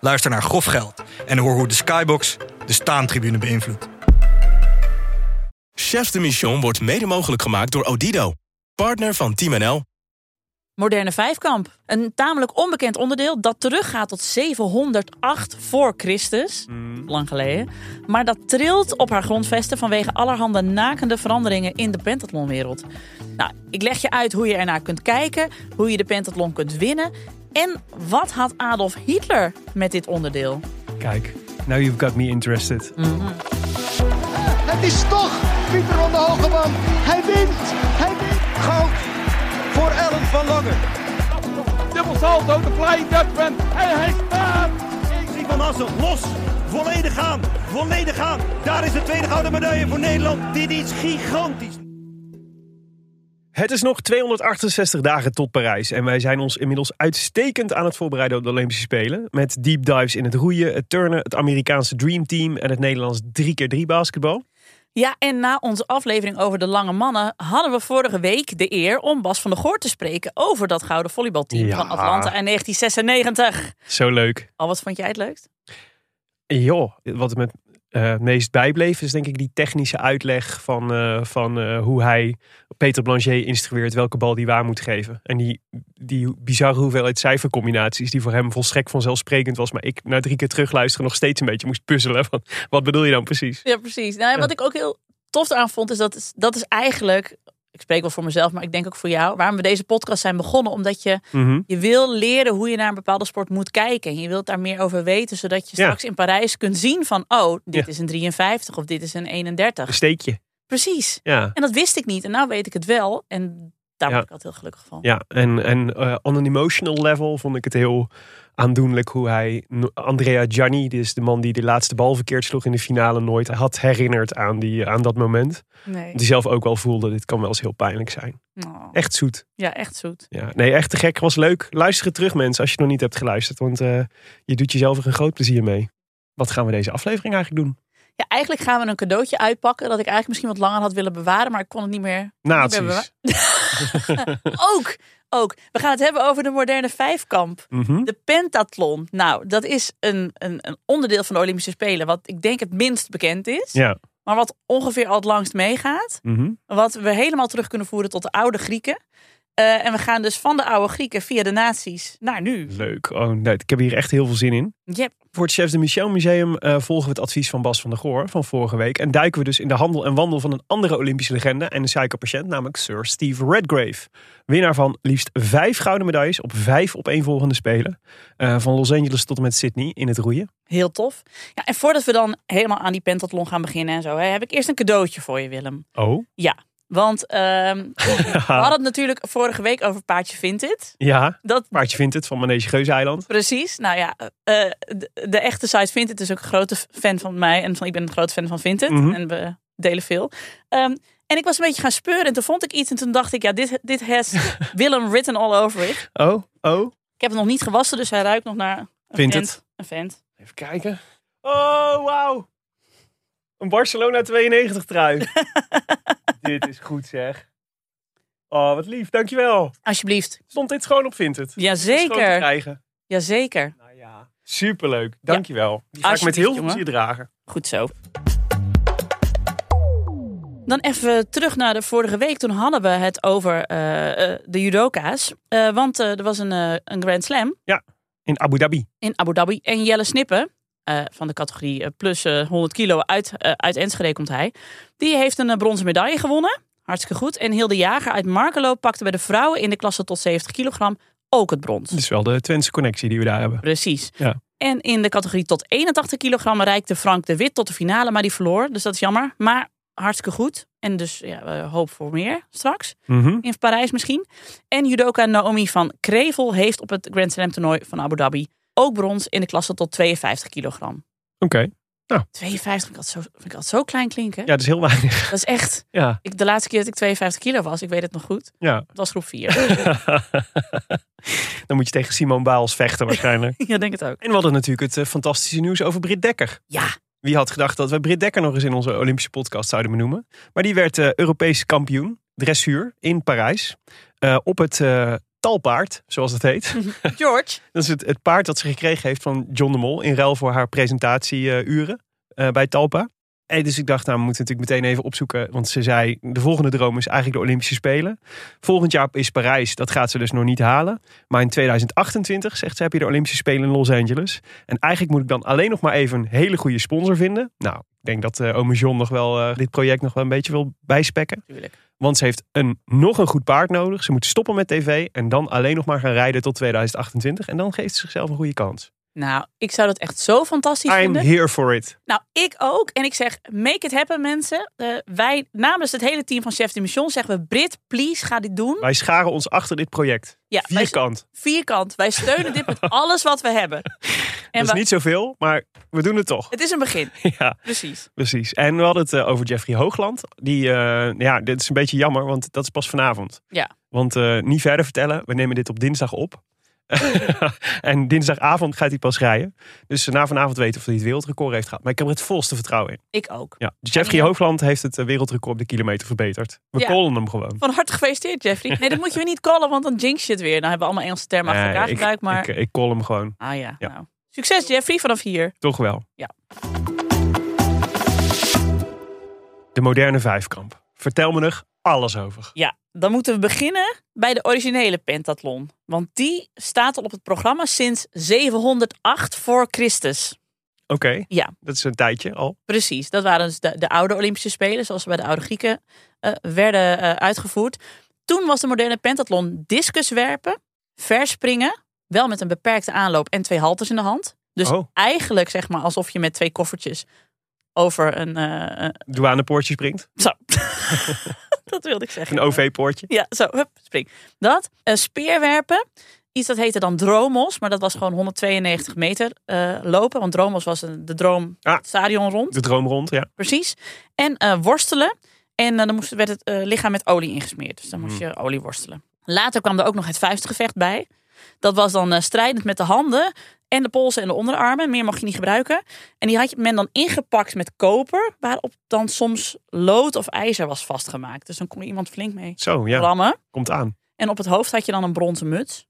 Luister naar Grof Geld en hoor hoe de Skybox de staantribune beïnvloedt. Chefs de Mission wordt mede mogelijk gemaakt door Odido, partner van Team NL. Moderne vijfkamp. Een tamelijk onbekend onderdeel dat teruggaat tot 708 voor Christus. Lang geleden. Maar dat trilt op haar grondvesten vanwege allerhande nakende veranderingen in de pentathlonwereld. Nou, ik leg je uit hoe je ernaar kunt kijken, hoe je de pentathlon kunt winnen. En wat had Adolf Hitler met dit onderdeel? Kijk, now you've got me interested. Het is toch Pieter van de Hogeband. Hij wint. Hij wint. Goud voor Ellen van Lange. Dubbel salto, de flying Dutchman. En hij staat. Zie van Assen los. Volledig gaan. Volledig gaan. Daar is de tweede gouden medaille voor Nederland. Dit is gigantisch. Het is nog 268 dagen tot Parijs en wij zijn ons inmiddels uitstekend aan het voorbereiden op de Olympische Spelen. Met deep dives in het roeien, het turnen, het Amerikaanse Dream Team en het Nederlands 3x3 basketbal. Ja, en na onze aflevering over de lange mannen hadden we vorige week de eer om Bas van der Goor te spreken over dat gouden volleybalteam Ja. van Atlanta in 1996. Zo leuk. Al wat vond jij het leukst? Joh, wat me eh, het meest bijbleef is denk ik die technische uitleg van, eh, van eh, hoe hij Peter Blanchet instrueert welke bal die waar moet geven. En die, die bizarre hoeveelheid cijfercombinaties die voor hem volstrekt vanzelfsprekend was. Maar ik na drie keer terugluisteren nog steeds een beetje moest puzzelen. Van, wat bedoel je dan precies? Ja, precies. Nou, en wat ik ook heel tof eraan vond, is dat is- dat is eigenlijk, ik spreek wel voor mezelf, maar ik denk ook voor jou, waarom we deze podcast zijn begonnen. Omdat je, Mhm. je wil leren hoe je naar een bepaalde sport moet kijken. En je wilt daar meer over weten, zodat je Ja. straks in Parijs kunt zien van, oh, dit Ja. is een 53 of dit is een Een 31. steekje. Precies. Ja. En dat wist ik niet. En nou weet ik het wel. En daar Ja. word ik altijd heel gelukkig van. Ja, en, en eh, on an emotional level vond ik het heel aandoenlijk hoe hij Andrea Gianni, dit is de man die de laatste bal verkeerd sloeg in de finale, nooit had herinnerd aan, die, aan dat moment. Nee. Die zelf ook wel voelde, dit kan wel eens heel pijnlijk zijn. Oh. Echt zoet. Ja, echt zoet. Ja, nee, echt te gek. Was leuk. Luister het terug mensen als je nog niet hebt geluisterd, want eh, je doet jezelf er een groot plezier mee. Wat gaan we deze aflevering eigenlijk doen? Ja, eigenlijk gaan we een cadeautje uitpakken dat ik eigenlijk misschien wat langer had willen bewaren, maar ik kon het niet meer. niet meer Nazi's. bewa- ook, ook. We gaan het hebben over de moderne vijfkamp. Mhm. De pentathlon. Nou, dat is een, een, een onderdeel van de Olympische Spelen wat ik denk het minst bekend is. Ja. Maar wat ongeveer al het langst meegaat. Mhm. Wat we helemaal terug kunnen voeren tot de oude Grieken. Eh, en we gaan dus van de oude Grieken via de naties naar nu. Leuk. Oh, nee, ik heb hier echt heel veel zin in. Yep. Voor het Chefs de Michel Museum eh, volgen we het advies van Bas van der Goor van vorige week. En duiken we dus in de handel en wandel van een andere Olympische legende en een suikerpatiënt, namelijk Sir Steve Redgrave. Winnaar van liefst vijf gouden medailles op vijf opeenvolgende spelen. Eh, van Los Angeles tot en met Sydney in het roeien. Heel tof. Ja, en voordat we dan helemaal aan die pentathlon gaan beginnen en zo, hè, heb ik eerst een cadeautje voor je, Willem. Oh. Ja, want ehm, we hadden het natuurlijk vorige week over Paardje Vindt het. Ja, Dat paardje vindt het van Manege Geuze-eiland. precies. Nou ja, eh, de, de echte site Vindt het is ook een grote fan van mij en van ik ben een grote fan van Vindt het Mhm. en we delen veel. Ehm, en ik was een beetje gaan speuren en toen vond ik iets en toen dacht ik, ja, dit, dit has Willem written all over it. Oh, oh. Ik heb het nog niet gewassen, dus hij ruikt nog naar een Vindt vent. het. Een vent. Even kijken. Oh, wauw. Een Barcelona 92 trui. dit is goed zeg. Oh, wat lief. Dankjewel. Alsjeblieft. Stond dit gewoon op Vinted? Jazeker. krijgen. Jazeker. Nou ja, superleuk. Dankjewel. Die ga ik met heel veel plezier dragen. Goed zo. Dan even terug naar de vorige week. Toen hadden we het over eh, eh, de judoka's. Eh, want er was een, een Grand Slam In Abu Dhabi. in Abu Dhabi. En Jelle Snippen, eh, van de categorie eh, plus eh, 100 kilo uit, eh, uit Enschede komt hij. Die heeft een eh, bronzen medaille gewonnen. Hartstikke goed. En Hilde Jager uit Markelo pakte bij de vrouwen in de klasse tot 70 kilogram ook het brons. Dat is wel de Twentse connectie die we daar hebben. Precies. Ja. En in de categorie tot 81 kilogram reikte Frank de Wit tot de finale, maar die verloor. Dus dat is jammer. Maar hartstikke goed. En dus ja, we hoop voor meer straks. Mhm. In Parijs misschien. En judoka Naomi van Krevel heeft op het Grand Slam toernooi van Abu Dhabi ook brons in de klasse tot 52 kilogram. Oké. 52 vind ik, zo, vind ik altijd zo klein klinken. Ja, dat is heel weinig. Dat is echt. Ja, Ik, de laatste keer dat ik 52 kilo was, ik weet het nog goed. ja. Dat was groep 4. Dan moet je tegen Simone Baals vechten waarschijnlijk. ja, denk het ook. en we hadden natuurlijk het eh, fantastische nieuws over Britt Dekker. Ja, Wie had gedacht dat we Britt Dekker nog eens in onze Olympische podcast zouden benoemen. Maar die werd eh Europees kampioen, dressuur, in Parijs. Eh, op het talpaard, zoals het heet. George. Dat is het, het paard dat ze gekregen heeft van John de Mol. In ruil voor haar presentatieuren eh, bij Talpa. En dus ik dacht, nou, we moeten natuurlijk meteen even opzoeken. Want ze zei, de volgende droom is eigenlijk de Olympische Spelen. Volgend jaar is Parijs, dat gaat ze dus nog niet halen. Maar in 2028, zegt ze, heb je de Olympische Spelen in Los Angeles. En eigenlijk moet ik dan alleen nog maar even een hele goede sponsor vinden. Nou, ik denk dat uh, ome John nog wel eh, dit project nog wel een beetje wil bijspekken. Tuurlijk. Want ze heeft een, nog een goed paard nodig. Ze moet stoppen met tv en dan alleen nog maar gaan rijden tot 2028. En dan geeft ze zichzelf een goede kans. Nou, ik zou dat echt zo fantastisch I'm vinden. here for it. Nou, ik ook. En ik zeg, make it happen mensen. Eh, wij, namens het hele team van Chef de Mission, zeggen we... Brit, please, ga dit doen. Wij scharen ons achter dit project. Ja, wij- Vierkant. Vierkant. Wij steunen dit met alles wat we hebben. En Dat is niet zoveel, maar we doen het toch. Het is een begin. Ja, Precies. precies. En we hadden het eh, over Jeffrey Hoogland. Die, eh, ja, dit is een beetje jammer, want dat is pas vanavond. Ja. Want niet verder vertellen, we nemen dit op dinsdag op. en dinsdagavond gaat hij pas rijden. Dus na vanavond weten of hij het wereldrecord heeft gehad. Maar ik heb er het volste vertrouwen in. Ik ook. Ja. Jeffrey Ja. Hoogland heeft het eh, wereldrecord op de kilometer verbeterd. We Ja. callen hem gewoon. Van harte gefeliciteerd, Jeffrey. Nee, dat moet je weer niet callen, want dan jinx je het weer. Dan hebben we allemaal Engelse termen achter elkaar ik, gebruikt. Maar, ik, ik call hem gewoon. ah ja, Ja. Nou. Succes, Jeffrey, vanaf hier. Toch wel. Ja. De moderne vijfkamp. Vertel me er alles over. Ja, dan moeten we beginnen bij de originele pentathlon. Want die staat al op het programma sinds 708 voor Christus. Oké, Ja, dat is een tijdje al. precies. Dat waren dus de, de oude Olympische Spelen, zoals ze bij de oude Grieken eh, werden eh, uitgevoerd. Toen was de moderne pentathlon discuswerpen, verspringen, wel met een beperkte aanloop en twee halters in de hand. Dus Oh. eigenlijk zeg maar alsof je met twee koffertjes over een... eh, Douanepoortje springt. zo, dat wilde ik zeggen. Een OV-poortje. Ja, zo, hup, spring. Dat. Eh, speerwerpen. Iets dat heette dan dromos, maar dat was gewoon 192 meter eh, lopen. Want dromos was een, de droom Ah. stadion rond. De droom rond, ja. Precies. En eh, worstelen. En dan moest, werd het lichaam met olie ingesmeerd. Dus dan moest Hmm. je olie worstelen. Later kwam er ook nog het vuistgevecht bij. Dat was dan strijdend met de handen en de polsen en de onderarmen. Meer mocht je niet gebruiken. En die had je- men dan ingepakt met koper, waarop dan soms lood of ijzer was vastgemaakt. Dus dan kon iemand flink mee Zo, ja. rammen. Komt aan. En op het hoofd had je dan een bronzen muts.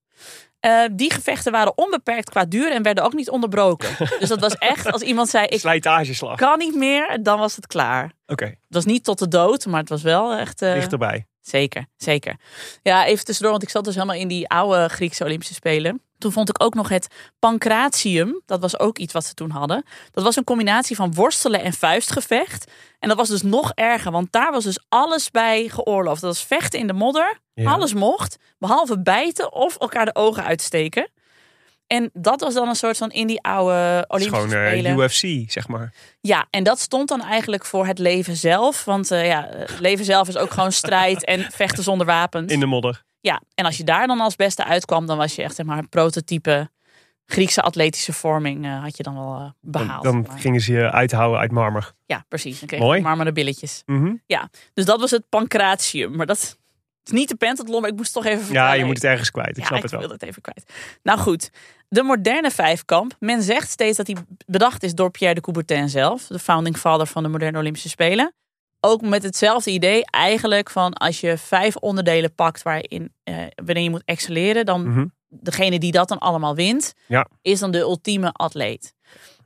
Eh, die gevechten waren onbeperkt qua duur en werden ook niet onderbroken. dus dat was echt, als iemand zei, ik Slijtageslag. Oké, kan niet meer, dan was het klaar. Het was niet tot de dood, maar het was wel echt... eh, dichterbij. Zeker, zeker. Ja, even tussendoor, want ik zat dus helemaal in die oude Griekse Olympische Spelen. Toen vond ik ook nog het pancratium. Dat was ook iets wat ze toen hadden. Dat was een combinatie van worstelen en vuistgevecht. En dat was dus nog erger, want daar was dus alles bij geoorloofd. Dat was vechten in de modder. Ja. Alles mocht, behalve bijten of elkaar de ogen uitsteken. En dat was dan een soort van in die oude Olympische gewoon eh, Spelen. UFC, zeg maar. Ja, en dat stond dan eigenlijk voor het leven zelf. Want eh, ja, het leven zelf is ook gewoon strijd en vechten zonder wapens. In de modder. Ja, en als je daar dan als beste uitkwam, dan was je echt zeg maar een prototype Griekse atletische vorming eh, had je dan wel eh, behaald. dan gingen ze je uithouden uit marmer. ja, precies. Dan kreeg je Mooi. marmeren billetjes. Mhm. Dus dat was het pancratium. Maar dat is niet de pentathlon, maar ik moest het toch even vertellen. Ja, je moet het ergens kwijt. Ik ja, snap ik het wel. wil het even kwijt. Nou goed, de moderne vijfkamp. Men zegt steeds dat hij bedacht is door Pierre de Coubertin zelf. De founding father van de moderne Olympische Spelen. Ook met hetzelfde idee eigenlijk van als je vijf onderdelen pakt waarin, eh, je moet excelleren. Dan Mhm. degene die dat dan allemaal wint, Ja. is dan de ultieme atleet.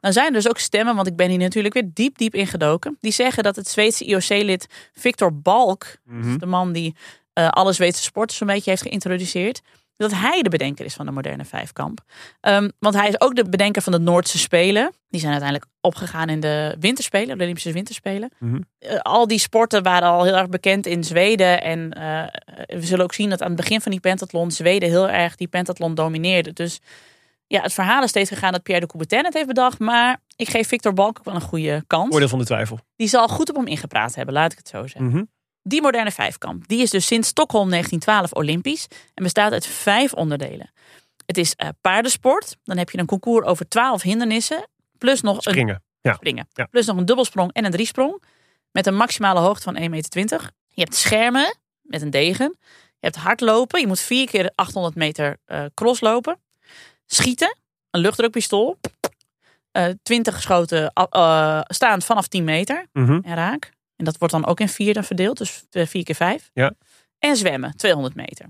Dan zijn er dus ook stemmen, want ik ben hier natuurlijk weer diep, diep ingedoken. Die zeggen dat het Zweedse IOC-lid Victor Balk, Mhm. de man die eh, alle Zweedse sporten zo'n beetje heeft geïntroduceerd, dat hij de bedenker is van de moderne vijfkamp. Ehm, want hij is ook de bedenker van de Noordse Spelen. Die zijn uiteindelijk opgegaan in de winterspelen, de Olympische winterspelen. Mhm. Eh, al die sporten waren al heel erg bekend in Zweden. En eh, we zullen ook zien dat aan het begin van die pentathlon Zweden heel erg die pentathlon domineerde. Dus ja, het verhaal is steeds gegaan dat Pierre de Coubertin het heeft bedacht. Maar ik geef Victor Balk ook wel een goede kans. Oordeel van de twijfel. Die zal goed op hem ingepraat hebben, laat ik het zo zeggen. Mhm. Die moderne vijfkamp, die is dus sinds Stockholm 1912 olympisch en bestaat uit vijf onderdelen. Het is eh, paardensport. Dan heb je een concours over 12 hindernissen. Plus nog een Springen. Ja. springen. Ja. Plus nog een dubbelsprong en een driesprong. Met een maximale hoogte van 1,20 meter. Je hebt schermen met een degen. Je hebt hardlopen. Je moet vier keer 800 meter eh crosslopen. Schieten. Een luchtdrukpistool. Eh 20 geschoten eh, staand vanaf 10 meter Mhm. en raak. En dat wordt dan ook in vier dan verdeeld. Dus eh, vier keer vijf. Ja. En zwemmen. 200 meter.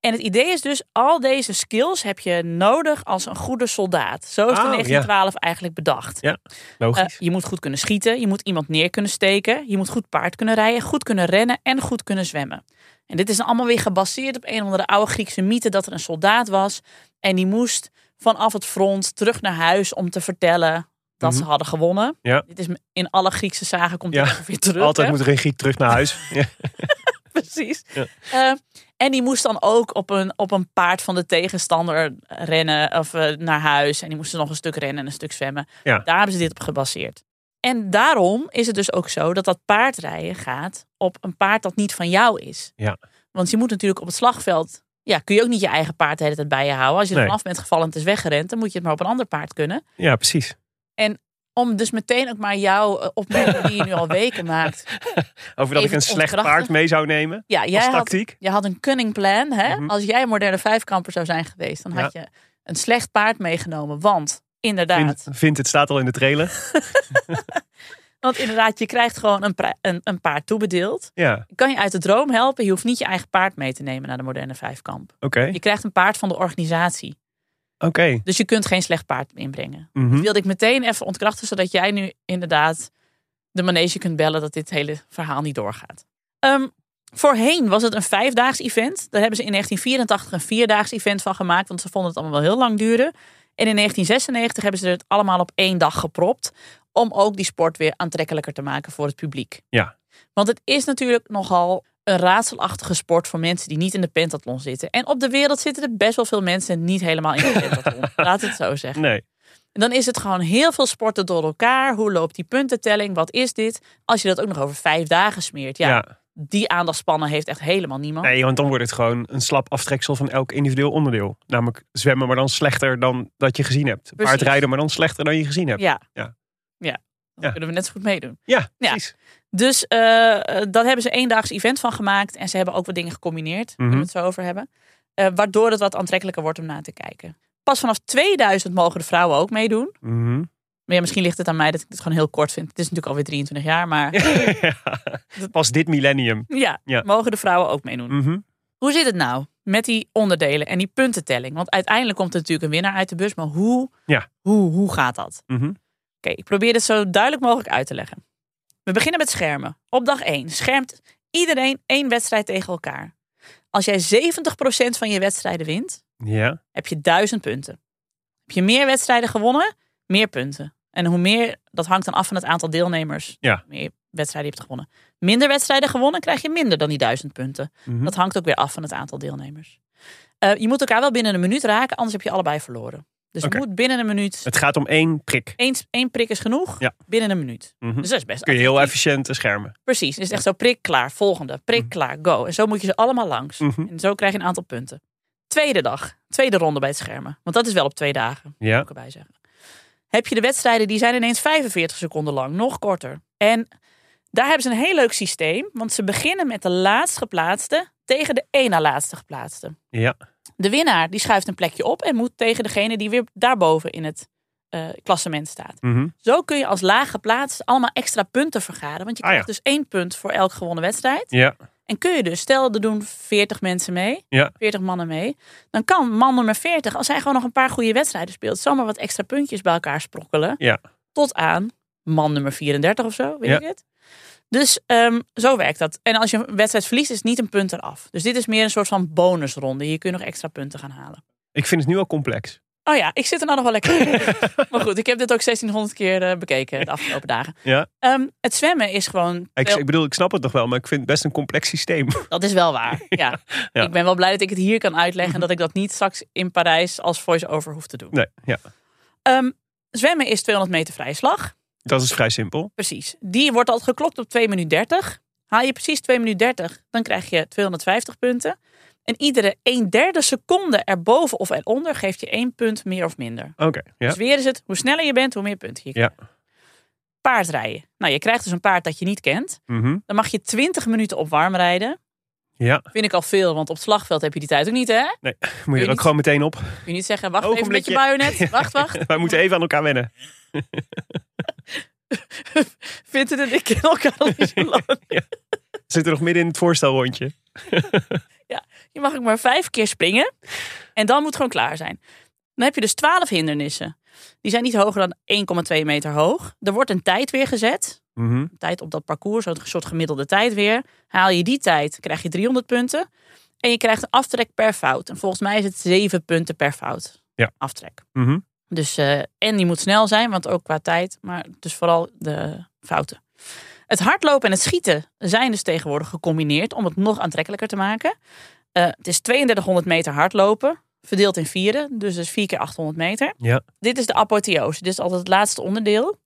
En het idee is dus, al deze skills heb je nodig als een goede soldaat. Zo is het in ja. 1912 eigenlijk bedacht. Ja, Logisch. Eh, je moet goed kunnen schieten, je moet iemand neer kunnen steken, je moet goed paard kunnen rijden, goed kunnen rennen en goed kunnen zwemmen. En dit is dan allemaal weer gebaseerd op een of andere oude Griekse mythe dat er een soldaat was en die moest vanaf het front terug naar huis om te vertellen dat ze hadden gewonnen. Mhm. Ja. Dit is in alle Griekse zagen komt Ja, ongeveer terug. Altijd hè? moet een Griek terug naar huis. Precies. Ja. Eh, en die moest dan ook op een, op een paard van de tegenstander rennen of eh, naar huis. En die moesten nog een stuk rennen en een stuk zwemmen. Ja. Daar hebben ze dit op gebaseerd. En daarom is het dus ook zo dat dat paardrijden gaat op een paard dat niet van jou is. Ja. Want je moet natuurlijk op het slagveld. Ja, kun je ook niet je eigen paard de hele tijd bij je houden. Als je er Nee. vanaf bent gevallen en het is weggerend, dan moet je het maar op een ander paard kunnen. ja, precies. Om dus meteen ook maar jouw eh, opmerking die je nu al weken maakt. Over dat ik een slecht ontkrachtig. paard mee zou nemen. Ja, jij Als had, tactiek. Je had een cunning plan. Hè? Mhm. Als jij een moderne vijfkamper zou zijn geweest, dan had je een slecht paard meegenomen. Want inderdaad, Vindt, vindt het staat al in de trailer. want inderdaad, je krijgt gewoon een, een, een paard toebedeeld. Ja, kan je uit de droom helpen. Je hoeft niet je eigen paard mee te nemen naar de moderne vijfkamp. oké. Je krijgt een paard van de organisatie. Oké. Dus je kunt geen slecht paard inbrengen. Mhm. Dat wilde ik meteen even ontkrachten, zodat jij nu inderdaad de manege kunt bellen dat dit hele verhaal niet doorgaat. Ehm, voorheen was het een vijfdaags event. Daar hebben ze in 1984 een vierdaags event van gemaakt, want ze vonden het allemaal wel heel lang duren. En in 1996 hebben ze het allemaal op één dag gepropt, om ook die sport weer aantrekkelijker te maken voor het publiek. Ja. Want het is natuurlijk nogal een raadselachtige sport voor mensen die niet in de pentathlon zitten. En op de wereld zitten er best wel veel mensen niet helemaal in de pentathlon. Laat het zo zeggen. Nee. En dan is het gewoon heel veel sporten door elkaar. Hoe loopt die puntentelling? Wat is dit? Als je dat ook nog over vijf dagen smeert. Ja, Ja. die aandachtspannen heeft echt helemaal niemand. Nee, want dan wordt het gewoon een slap aftreksel van elk individueel onderdeel. Namelijk zwemmen, maar dan slechter dan dat je gezien hebt. Precies. Paardrijden, maar dan slechter dan je gezien hebt. Ja. Ja. ja. Dan kunnen we net zo goed meedoen. Ja, precies. Dus eh eh, dat hebben ze eendaags event van gemaakt. En ze hebben ook wat dingen gecombineerd. Daar Mhm. we het zo over hebben. Eh, waardoor het wat aantrekkelijker wordt om naar te kijken. Pas vanaf 2000 mogen de vrouwen ook meedoen. Mhm. Maar ja, misschien ligt het aan mij dat ik het gewoon heel kort vind. Het is natuurlijk alweer 23 jaar. Maar Ja. Pas dit millennium. ja, Ja. mogen de vrouwen ook meedoen. Mhm. Hoe zit het nou met die onderdelen en die puntentelling? Want uiteindelijk komt er natuurlijk een winnaar uit de bus. Maar hoe, Ja. hoe, hoe gaat dat? Mhm. Ik probeer dit zo duidelijk mogelijk uit te leggen. We beginnen met schermen. Op dag 1 schermt iedereen één wedstrijd tegen elkaar. Als jij 70% van je wedstrijden wint, Ja. heb je 1000 punten. Heb je meer wedstrijden gewonnen, meer punten. En hoe meer, dat hangt dan af van het aantal deelnemers. Ja. Meer wedstrijden je hebt gewonnen. Minder wedstrijden gewonnen, krijg je minder dan die 1000 punten. Mhm. Dat hangt ook weer af van het aantal deelnemers. Eh, je moet elkaar wel binnen een minuut raken, anders heb je allebei verloren. Dus je moet binnen een minuut. Het gaat om één prik. Eén, één prik is genoeg, Ja. binnen een minuut. Mhm. Dus dat is best Kun je heel efficiënt schermen. Precies, het is echt zo prik, klaar, volgende, prik, klaar, go. En zo moet je ze allemaal langs. Mhm. En zo krijg je een aantal punten. Tweede dag, tweede ronde bij het schermen. Want dat is wel op twee dagen, moet Ja. ik erbij zeggen. Heb je de wedstrijden, die zijn ineens 45 seconden lang, nog korter. En daar hebben ze een heel leuk systeem. Want ze beginnen met de laatst geplaatste tegen de één na laatste geplaatste. Ja. De winnaar die schuift een plekje op en moet tegen degene die weer daarboven in het eh, klassement staat. Mhm. Zo kun je als laag geplaatst allemaal extra punten vergaren. Want je Ah, krijgt ja. dus één punt voor elk gewonnen wedstrijd. Ja. En kun je dus, stel er doen 40 mensen mee, Ja. 40 mannen mee. Dan kan man nummer 40, als hij gewoon nog een paar goede wedstrijden speelt, zomaar wat extra puntjes bij elkaar sprokkelen. Ja. Tot aan man nummer 34 of zo, weet Ja. ik het. Dus ehm, zo werkt dat. En als je een wedstrijd verliest, is niet een punt eraf. Dus dit is meer een soort van bonusronde. Hier kun je nog extra punten gaan halen. Ik vind het nu al complex. Oh ja, ik zit er nou nog wel lekker in. maar goed, ik heb dit ook 1600 keer eh, bekeken de afgelopen dagen. Ja. Ehm, het zwemmen is gewoon... Ik, ik bedoel, ik snap het nog wel, maar ik vind het best een complex systeem. Dat is wel waar. Ja. Ja. Ik ben wel blij dat ik het hier kan uitleggen. En dat ik dat niet straks in Parijs als voice-over hoef te doen. Nee, ja. Ehm, zwemmen is 200 meter vrije slag. Dat is vrij simpel. Precies. Die wordt al geklokt op 2 minuten 30. Haal je precies 2 minuten 30, dan krijg je 250 punten. En iedere een derde seconde erboven of eronder geeft je één punt meer of minder. Oké, ja. Dus weer is het, hoe sneller je bent, hoe meer punten je Ja. krijgt. Paardrijden. Nou, je krijgt dus een paard dat je niet kent. Mhm. Dan mag je 20 minuten op warm rijden. Ja, Vind ik al veel, want op het slagveld heb je die tijd ook niet, hè? nee. Moet je je er ook niet- gewoon meteen op. Kun je niet zeggen, wacht even met je bajonet. Wacht, wacht. Wij moeten even aan elkaar wennen. Vinden en ik ken elkaar al niet zo lang. We zitten nog midden in het voorstelrondje. Je mag ook maar vijf keer springen. En dan moet het gewoon klaar zijn. Dan heb je dus twaalf hindernissen. Die zijn niet hoger dan 1,2 meter hoog. Er wordt een tijd weer gezet. Een tijd op dat parcours, zo'n soort gemiddelde tijd weer. Haal je die tijd, krijg je 300 punten. En je krijgt een aftrek per fout. En volgens mij is het 7 punten per fout. Ja. Aftrek. Mhm. Dus, eh, en die moet snel zijn, want ook qua tijd. Maar dus vooral de fouten. Het hardlopen en het schieten zijn dus tegenwoordig gecombineerd om het nog aantrekkelijker te maken. Eh, het is 3200 meter hardlopen, verdeeld in vieren. Dus dus 4 keer 800 meter. Ja. Dit is de apotheose. Dit is altijd het laatste onderdeel.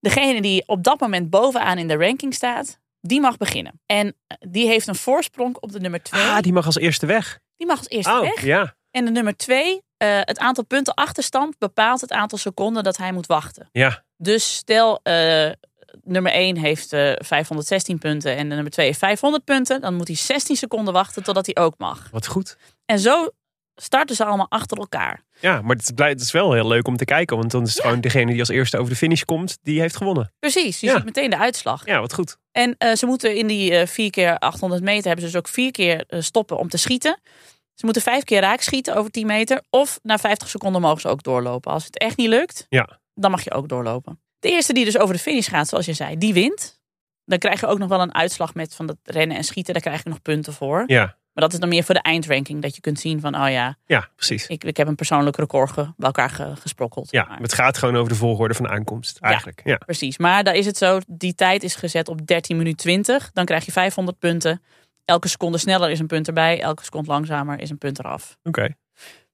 Degene die op dat moment bovenaan in de ranking staat, die mag beginnen. En eh, die heeft een voorsprong op de nummer 2. Ah, die mag als eerste weg. Die mag als eerste Oh, weg. ja. En de nummer 2, het aantal punten achterstand bepaalt het aantal seconden dat hij moet wachten. Ja. Dus stel, eh, nummer 1 heeft eh, 516 punten en nummer 2 heeft 500 punten. Dan moet hij 16 seconden wachten totdat hij ook mag. Wat goed. En zo starten ze allemaal achter elkaar. Ja, maar het is, blij- het is wel heel leuk om te kijken. Want dan is het gewoon degene die als eerste over de finish komt, die heeft gewonnen. Precies, je Ja. ziet meteen de uitslag. Ja, wat goed. En eh, ze moeten in die eh 4 keer 800 meter hebben ze dus ook vier keer eh, stoppen om te schieten. Ze moeten vijf keer raak schieten over 10 meter. Of na 50 seconden mogen ze ook doorlopen. Als het echt niet lukt, Ja. dan mag je ook doorlopen. De eerste die dus over de finish gaat, zoals je zei, die wint. Dan krijg je ook nog wel een uitslag met van dat rennen en schieten. Daar krijg je nog punten voor. Ja, Maar dat is dan meer voor de eindranking. Dat je kunt zien van, oh ja, ja precies. ik, ik heb een persoonlijk record ge- bij elkaar ge- gesprokkeld. Ja, Maar- het gaat gewoon over de volgorde van de aankomst. Eigenlijk. Ja. Precies, maar daar is het zo, die tijd is gezet op 13 minuten 20. Dan krijg je 500 punten. Elke seconde sneller is een punt erbij. Elke seconde langzamer is een punt eraf. Oké.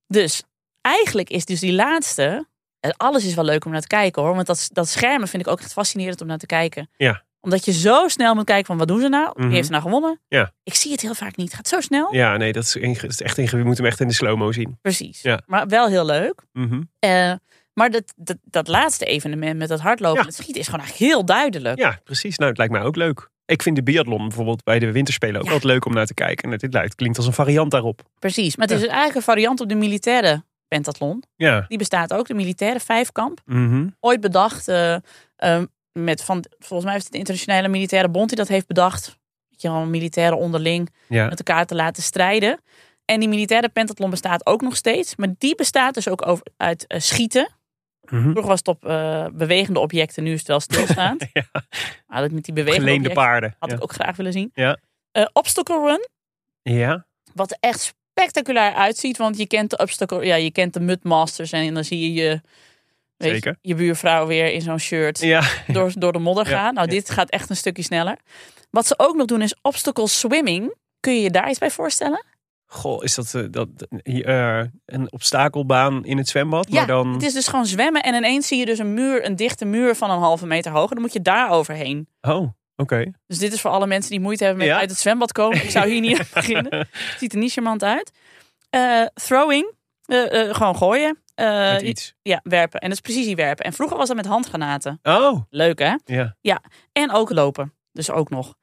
Dus eigenlijk is dus die laatste... en Alles is wel leuk om naar te kijken hoor. Want dat, dat schermen vind ik ook echt fascinerend om naar te kijken. Ja. Omdat je zo snel moet kijken van wat doen ze nou? Mhm. Wie heeft er nou gewonnen? Ja. Ik zie het heel vaak niet. Het gaat zo snel. Ja, nee, dat is, inge- dat is echt ingewikkeld. Je moet hem echt in de slow-mo zien. Precies. Ja. Maar wel heel leuk. Mhm. Eh, maar dat, dat, dat laatste evenement met dat hardlopen Ja. het schieten is gewoon eigenlijk heel duidelijk. Ja, precies. Nou, het lijkt mij ook leuk. Ik vind de biathlon bijvoorbeeld bij de winterspelen ook Ja. altijd leuk om naar te kijken. En dit lijkt, klinkt als een variant daarop. Precies, maar het is eigenlijk een variant op de militaire pentathlon. Ja. Die bestaat ook, de militaire vijfkamp. Mhm. Ooit bedacht eh, eh, met van, volgens mij is het de internationale militaire bond die dat heeft bedacht. Dat je gewoon militairen onderling Ja. met elkaar te laten strijden. En die militaire pentathlon bestaat ook nog steeds. Maar die bestaat dus ook over, uit eh, schieten. Mhm. Vroeger was het op eh, bewegende objecten, nu is het wel stilstaand. Ja. Maar dat met die bewegende Geleende paarden. had ja. ik ook graag willen zien. Ja. Eh, obstacle run, ja. wat er echt spectaculair uitziet. Want je kent de obstacle, ja, je kent de mudmasters en dan zie je je, weet je, je buurvrouw weer in zo'n shirt Ja. door, door de modder gaan. Nou, dit gaat echt een stukje sneller. Wat ze ook nog doen is obstacle swimming. Kun je je daar iets bij voorstellen? Goh, is dat, eh, dat eh, een obstakelbaan in het zwembad? Ja, maar dan... het is dus gewoon zwemmen en ineens zie je dus een muur, een dichte muur van een halve meter hoog. En dan moet je daar overheen. Oh, oké. Dus dit is voor alle mensen die moeite hebben met Ja. uit het zwembad komen. Ik zou hier niet aan beginnen. Het ziet er niet charmant uit. Eh, throwing, gewoon gooien. Met iets. Ja, werpen. En dat is precisiewerpen. En vroeger was dat met handgranaten. Oh, Leuk hè? ja. En ook lopen. Dus ook nog.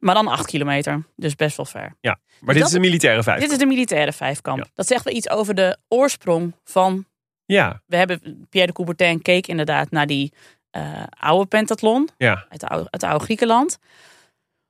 Maar dan acht kilometer. Dus best wel ver. Maar Dus dit dat- is een militaire vijf. Dit is de militaire vijfkamp. Ja. Dat zegt wel iets over de oorsprong van... Ja, We hebben Pierre de Coubertin keek inderdaad naar die eh, oude pentathlon. ja. uit, de oude, uit de oude Griekenland.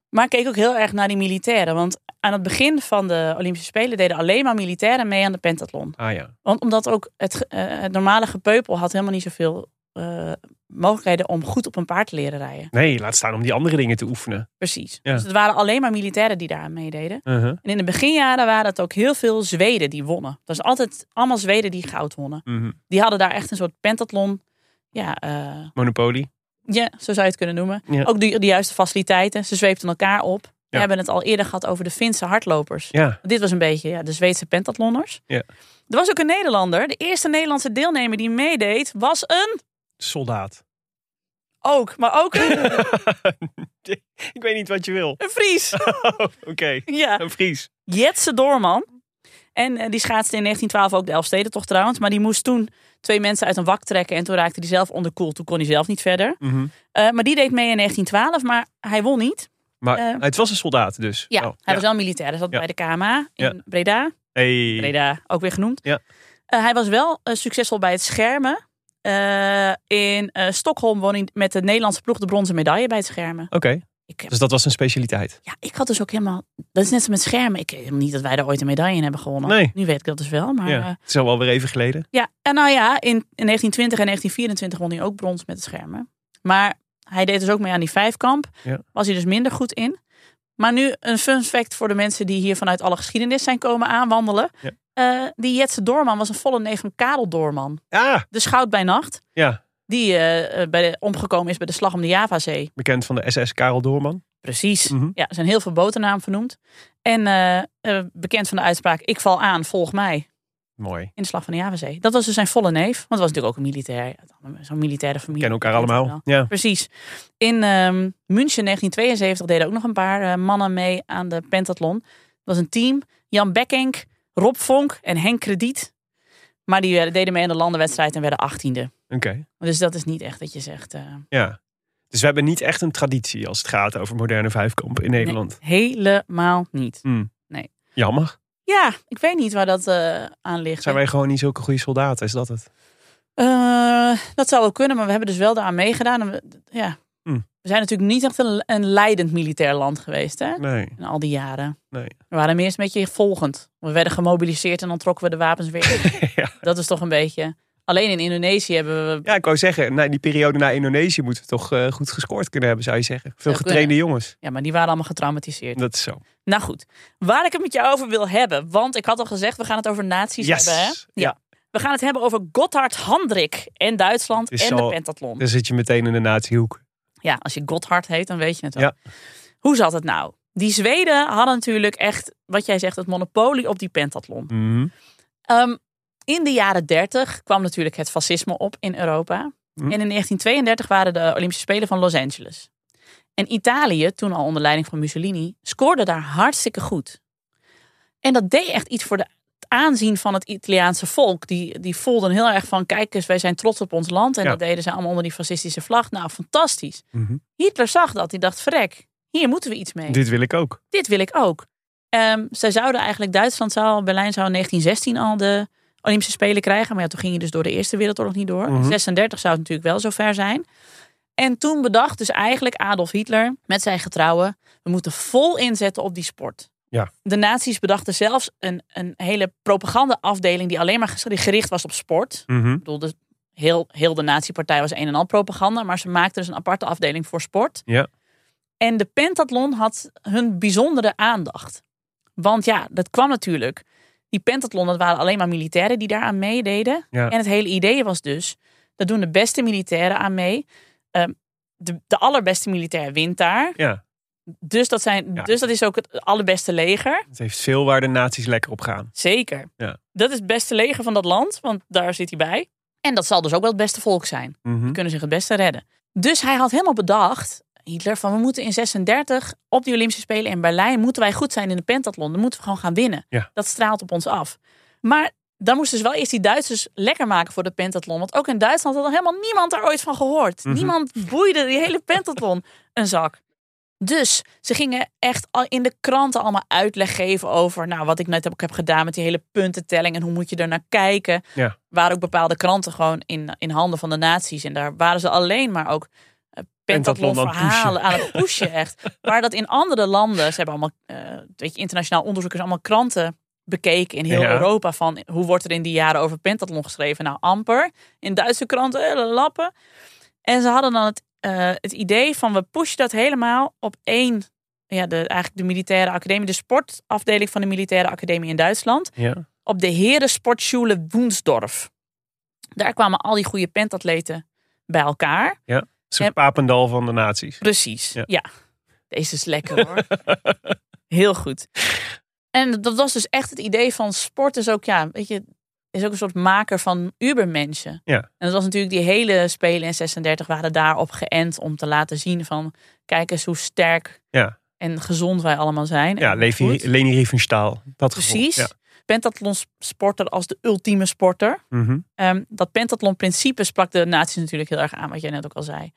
Maar keek ook heel erg naar die militairen. Want aan het begin van de Olympische Spelen deden alleen maar militairen mee aan de pentathlon. Ah ja. Want omdat ook het, eh, het normale gepeupel had helemaal niet zoveel eh, mogelijkheden om goed op een paard te leren rijden. Nee, laat staan om die andere dingen te oefenen. Precies. Ja. Dus het waren alleen maar militairen die daar aan meededen. Uh-huh. En in de beginjaren waren het ook heel veel Zweden die wonnen. Dat is altijd allemaal Zweden die goud wonnen. Mhm. Die hadden daar echt een soort pentathlon. Ja, eh, Monopoly. Ja, zo zou je het kunnen noemen. Ja. Ook de, de juiste faciliteiten. Ze zweepten elkaar op. We hebben het al eerder gehad over de Finse hardlopers. Ja. Dit was een beetje ja, de Zweedse pentathlonners. Ja. Er was ook een Nederlander. De eerste Nederlandse deelnemer die meedeed was een Soldaat. Ook, maar ook een, Ik weet niet wat je wil. een Fries. Oh, Oké, Ja, een Fries. Jetse Doorman. En eh, die schaatste in 1912 ook de Elfstedentocht trouwens. Maar die moest toen twee mensen uit een wak trekken. En toen raakte hij zelf onderkoeld. Toen kon hij zelf niet verder. Mhm. Eh, maar die deed mee in 1912, maar hij won niet. Maar Eh, het was een soldaat dus. Ja, Oh, hij was wel militair. Hij zat Ja. bij de KMA in Ja. Breda. Hey. Breda, ook weer genoemd. Ja. Hij was wel succesvol bij het schermen. Eh, in eh, Stockholm won hij met de Nederlandse ploeg de bronzen medaille bij het schermen. Oké, dus dat was een specialiteit. ja, ik had dus ook helemaal... Dat is net zo met schermen. Ik weet niet dat wij daar ooit een medaille in hebben gewonnen. Nee. Nu weet ik dat dus wel. Maar ja. ja, Het is al wel weer even geleden. ja. en nou ja, in, in 1920 en 1924 won hij ook brons met het schermen. Maar hij deed dus ook mee aan die vijfkamp. Ja. Was hij dus minder goed in. Maar nu een fun fact voor de mensen die hier vanuit alle geschiedenis zijn komen aanwandelen. Ja. Eh, die Jetse Doorman was een volle neef van Karel Doorman. Ah, De schout bij nacht. ja. Die eh, eh, bij de, omgekomen is bij de slag om de Javazee. Bekend van de SS Karel Doorman. Precies. Mhm. Ja, er zijn heel veel boternamen vernoemd. En bekend van de uitspraak: Ik val aan, volg mij. Mooi. In de slag van de Javazee. Dat was dus zijn volle neef. Want het was natuurlijk ook een militair. Zo'n militaire familie. Kennen elkaar allemaal. Ja. Precies. In ehm, München 1972 deden ook nog een paar mannen mee aan de pentathlon. Het was een team. Jan Bekkenk, Rob Vonk en Henk Krediet. Maar die werden- deden mee aan de landenwedstrijd en werden achttiende. Oké. Dus dat is niet echt dat je zegt... eh, Ja. Dus we hebben niet echt een traditie als het gaat over moderne vijfkamp in Nederland. nee, helemaal niet. Hmm. Nee. Jammer. Ja, ik weet niet waar dat eh, aan ligt. Zijn wij gewoon niet zulke goede soldaten? Is dat het? Eh, dat zou wel kunnen, maar we hebben dus wel daaraan meegedaan. En we, ja. We zijn natuurlijk niet echt een, een leidend militair land geweest hè? Nee. in al die jaren. Nee. We waren meer een beetje volgend. We werden gemobiliseerd en dan trokken we de wapens weer in. Ja. Dat is toch een beetje... Alleen in Indonesië hebben we... Ja, ik wou zeggen, na die periode na Indonesië moeten we toch eh, goed gescoord kunnen hebben, zou je zeggen. Veel getrainde jongens. Ja, maar die waren allemaal getraumatiseerd. Dat is zo. Nou goed, waar ik het met jou over wil hebben. Want ik had al gezegd, we gaan het over nazi's Yes. hebben. Hè? Ja. We gaan het hebben over Gotthard Hendrik en Duitsland en al- de pentathlon. Dan zit je meteen in de natiehoek. Ja, als je Gotthard heet, dan weet je het wel. Ja. Hoe zat het nou? Die Zweden hadden natuurlijk echt, wat jij zegt, het monopolie op die pentathlon. Mhm. Ehm, in de jaren 30 kwam natuurlijk het fascisme op in Europa. Hm. En in 1932 waren de Olympische Spelen van Los Angeles. En Italië, toen al onder leiding van Mussolini, scoorde daar hartstikke goed. En dat deed echt iets voor de, aanzien van het Italiaanse volk. Die, die voelden heel erg van, kijk eens, wij zijn trots op ons land. En Ja. dat deden ze allemaal onder die fascistische vlag. Nou, fantastisch. Mhm. Hitler zag dat. Die dacht, verrek, hier moeten we iets mee. Dit wil ik ook. Dit wil ik ook. Ehm, zij zouden eigenlijk, Duitsland zou, Berlijn zou in 1916 al de Olympische Spelen krijgen. Maar ja, toen ging je dus door de Eerste Wereldoorlog niet door. Mhm. 36 zou het natuurlijk wel zover zijn. En toen bedacht dus eigenlijk Adolf Hitler met zijn getrouwen, we moeten vol inzetten op die sport. Ja. De nazi's bedachten zelfs een, een hele propagandaafdeling die alleen maar gericht was op sport. Mhm. Ik bedoel, de, heel, heel de nazi-partij was een en al propaganda, maar ze maakten dus een aparte afdeling voor sport. Ja. En de pentathlon had hun bijzondere aandacht. Want ja, dat kwam natuurlijk. Die pentathlon, dat waren alleen maar militairen die daaraan meededen. Ja. En het hele idee was dus, dat doen de beste militairen aan mee. Ehm, de, de allerbeste militair wint daar. Ja, Dus dat, zijn, Ja. dus dat is ook het allerbeste leger. het heeft veel waar de naties lekker op gaan. Zeker. Ja. Dat is het beste leger van dat land, want daar zit hij bij. En dat zal dus ook wel het beste volk zijn. Mhm. Die kunnen zich het beste redden. Dus hij had helemaal bedacht, Hitler, van we moeten in 36 op die Olympische Spelen in Berlijn, moeten wij goed zijn in de pentathlon. Dan moeten we gewoon gaan winnen. Ja. Dat straalt op ons af. Maar dan moesten ze wel eerst die Duitsers lekker maken voor de pentathlon. Want ook in Duitsland had er helemaal niemand daar ooit van gehoord. Mhm. Niemand boeide die hele pentathlon een zak. Dus ze gingen echt al in de kranten allemaal uitleg geven over nou, wat ik net heb, heb gedaan met die hele puntentelling en hoe moet je er naar kijken. Ja. Waren ook bepaalde kranten gewoon in, in handen van de naties. En daar waren ze alleen maar ook eh, pentathlon verhalen aan het pushen echt. Waar dat in andere landen, ze hebben allemaal, eh, weet je, internationaal onderzoekers allemaal kranten bekeken in heel Ja. Europa van hoe wordt er in die jaren over pentathlon geschreven? Nou, amper. In Duitse kranten, hele lappen. En ze hadden dan het, eh, het idee van we pushen dat helemaal op één, ja, de, eigenlijk de militaire academie, de sportafdeling van de militaire academie in Duitsland, Ja. op de Herensportschule Woensdorf. Daar kwamen al die goede pentatleten bij elkaar. Het is En- papendal van de naties. Precies, Ja. ja. Deze is lekker hoor. Heel goed. En dat was dus echt het idee van sport is ook, ja, weet je, is ook een soort maker van Ubermenschen. Ja. En dat was natuurlijk die hele Spelen in 36 waren daarop geënt om te laten zien van kijk eens hoe sterk Ja. en gezond wij allemaal zijn. Ja, Levi. Leni Riefenstahl. Dat gevoel. Precies. Ja. Pentathlon sporter als de ultieme sporter. Mhm. Ehm, dat pentathlon principe sprak de naties natuurlijk heel erg aan, wat jij net ook al zei.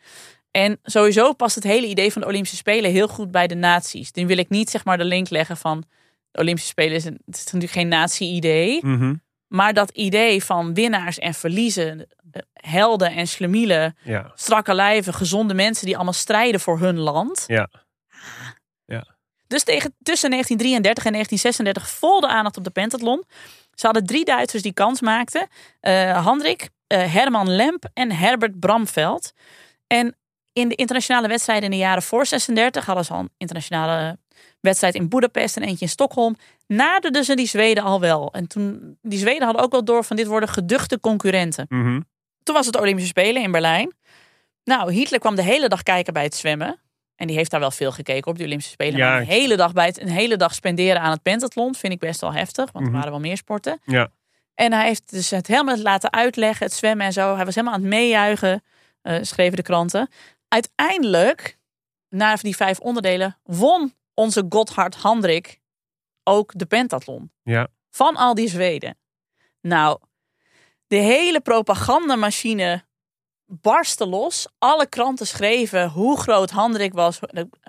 En sowieso past het hele idee van de Olympische Spelen heel goed bij de naties. Nu wil ik niet zeg maar de link leggen van de Olympische Spelen is, een, het is natuurlijk geen natie-idee. Mhm. Maar dat idee van winnaars en verliezen, eh, helden en slemielen, Ja. strakke lijven, gezonde mensen die allemaal strijden voor hun land. Ja. Ja. Dus tegen, tussen 1933 en 1936 vol de aandacht op de pentathlon. Ze hadden drie Duitsers die kans maakten. Eh Hendrik, eh, Herman Lemp en Herbert Bramveld. En in de internationale wedstrijden in de jaren voor 36 hadden ze al een internationale wedstrijd in Boedapest en eentje in Stockholm. Naderden ze die Zweden al wel. En toen, die Zweden hadden ook wel door van dit worden geduchte concurrenten. Mhm. Toen was het de Olympische Spelen in Berlijn. Nou, Hitler kwam de hele dag kijken bij het zwemmen. En die heeft daar wel veel gekeken op de Olympische Spelen. Ja. Maar een hele dag bij het, een hele dag spenderen aan het pentathlon vind ik best wel heftig. Want Mhm. er waren wel meer sporten. Ja. En hij heeft dus het helemaal laten uitleggen, het zwemmen en zo. Hij was helemaal aan het meejuichen, eh, schreven de kranten. Uiteindelijk, na die vijf onderdelen, won onze Gotthard Hendrik ook de pentathlon. Ja. Van al die Zweden. Nou, de hele propagandamachine barstte los. Alle kranten schreven hoe groot Hendrik was.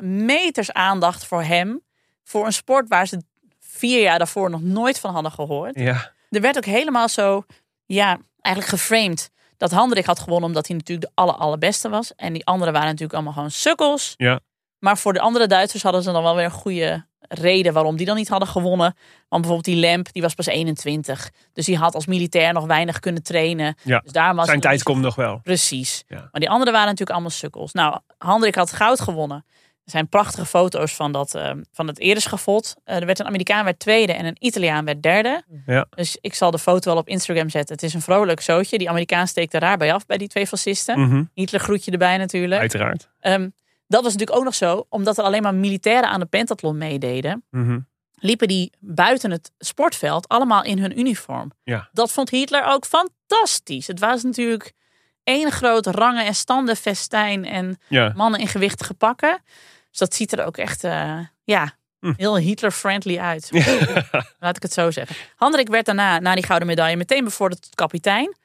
Meters aandacht voor hem. Voor een sport waar ze vier jaar daarvoor nog nooit van hadden gehoord. Ja. Er werd ook helemaal zo, ja, eigenlijk geframed. Dat Hendrik had gewonnen omdat hij natuurlijk de aller, allerbeste was. En die anderen waren natuurlijk allemaal gewoon sukkels. Ja. Maar voor de andere Duitsers hadden ze dan wel weer een goede reden waarom die dan niet hadden gewonnen. Want bijvoorbeeld die Lemp, die was pas 21. Dus die had als militair nog weinig kunnen trainen. Ja. Dus daar was Zijn tijd komt nog wel. Precies. Ja. Maar die anderen waren natuurlijk allemaal sukkels. Nou, Hendrik had goud gewonnen. Er zijn prachtige foto's van, dat, eh, van het ereschafot. Eh er werd een Amerikaan werd tweede en een Italiaan werd derde. Ja. Dus ik zal de foto wel op Instagram zetten. Het is een vrolijk zootje. Die Amerikaan steekt er raar bij af bij die twee fascisten. Mhm. Hitler groetje erbij natuurlijk. Uiteraard. Ehm, dat was natuurlijk ook nog zo, omdat er alleen maar militairen aan de pentathlon meededen, Mhm. liepen die buiten het sportveld allemaal in hun uniform. Ja. Dat vond Hitler ook fantastisch. Het was natuurlijk één groot rangen- en standenfestijn en Ja. mannen in gewichtige pakken. Dus dat ziet er ook echt, eh, ja, Hm. heel Hitler-friendly uit. Laat ik het zo zeggen. Hendrik werd daarna, na die gouden medaille, meteen bevorderd tot kapitein.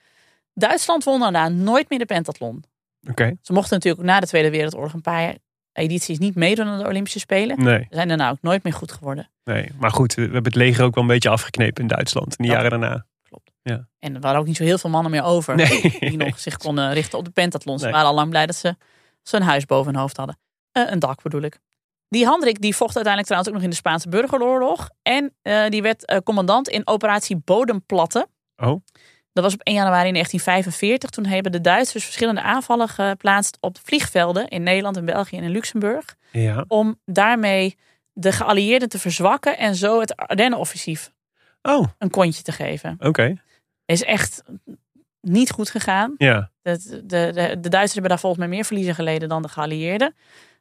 Duitsland won daarna nooit meer de pentathlon. Ze mochten natuurlijk na de Tweede Wereldoorlog een paar edities niet meedoen aan de Olympische Spelen. Nee, Ze zijn daarna ook nooit meer goed geworden. nee. Maar goed, we hebben het leger ook wel een beetje afgeknepen in Duitsland. In de jaren daarna. En er waren ook niet zo heel veel mannen meer over Nee. die nog zich konden richten op de pentathlon. Ze waren al lang blij dat ze zo'n huis boven hun hoofd hadden. Eh, een dak bedoel ik. Die Hendrik die vocht uiteindelijk trouwens ook nog in de Spaanse burgeroorlog. En eh, die werd eh, commandant in operatie Bodemplatte. Oh. Dat was op 1 januari 1945. Toen hebben de Duitsers verschillende aanvallen geplaatst op vliegvelden in Nederland, in België en in Luxemburg. Ja. Om daarmee de geallieerden te verzwakken en zo het Ardennenoffensief Oh, een kontje te geven. oké. Is echt niet goed gegaan. Ja. De, de, de, de Duitsers hebben daar volgens mij meer verliezen geleden dan de geallieerden.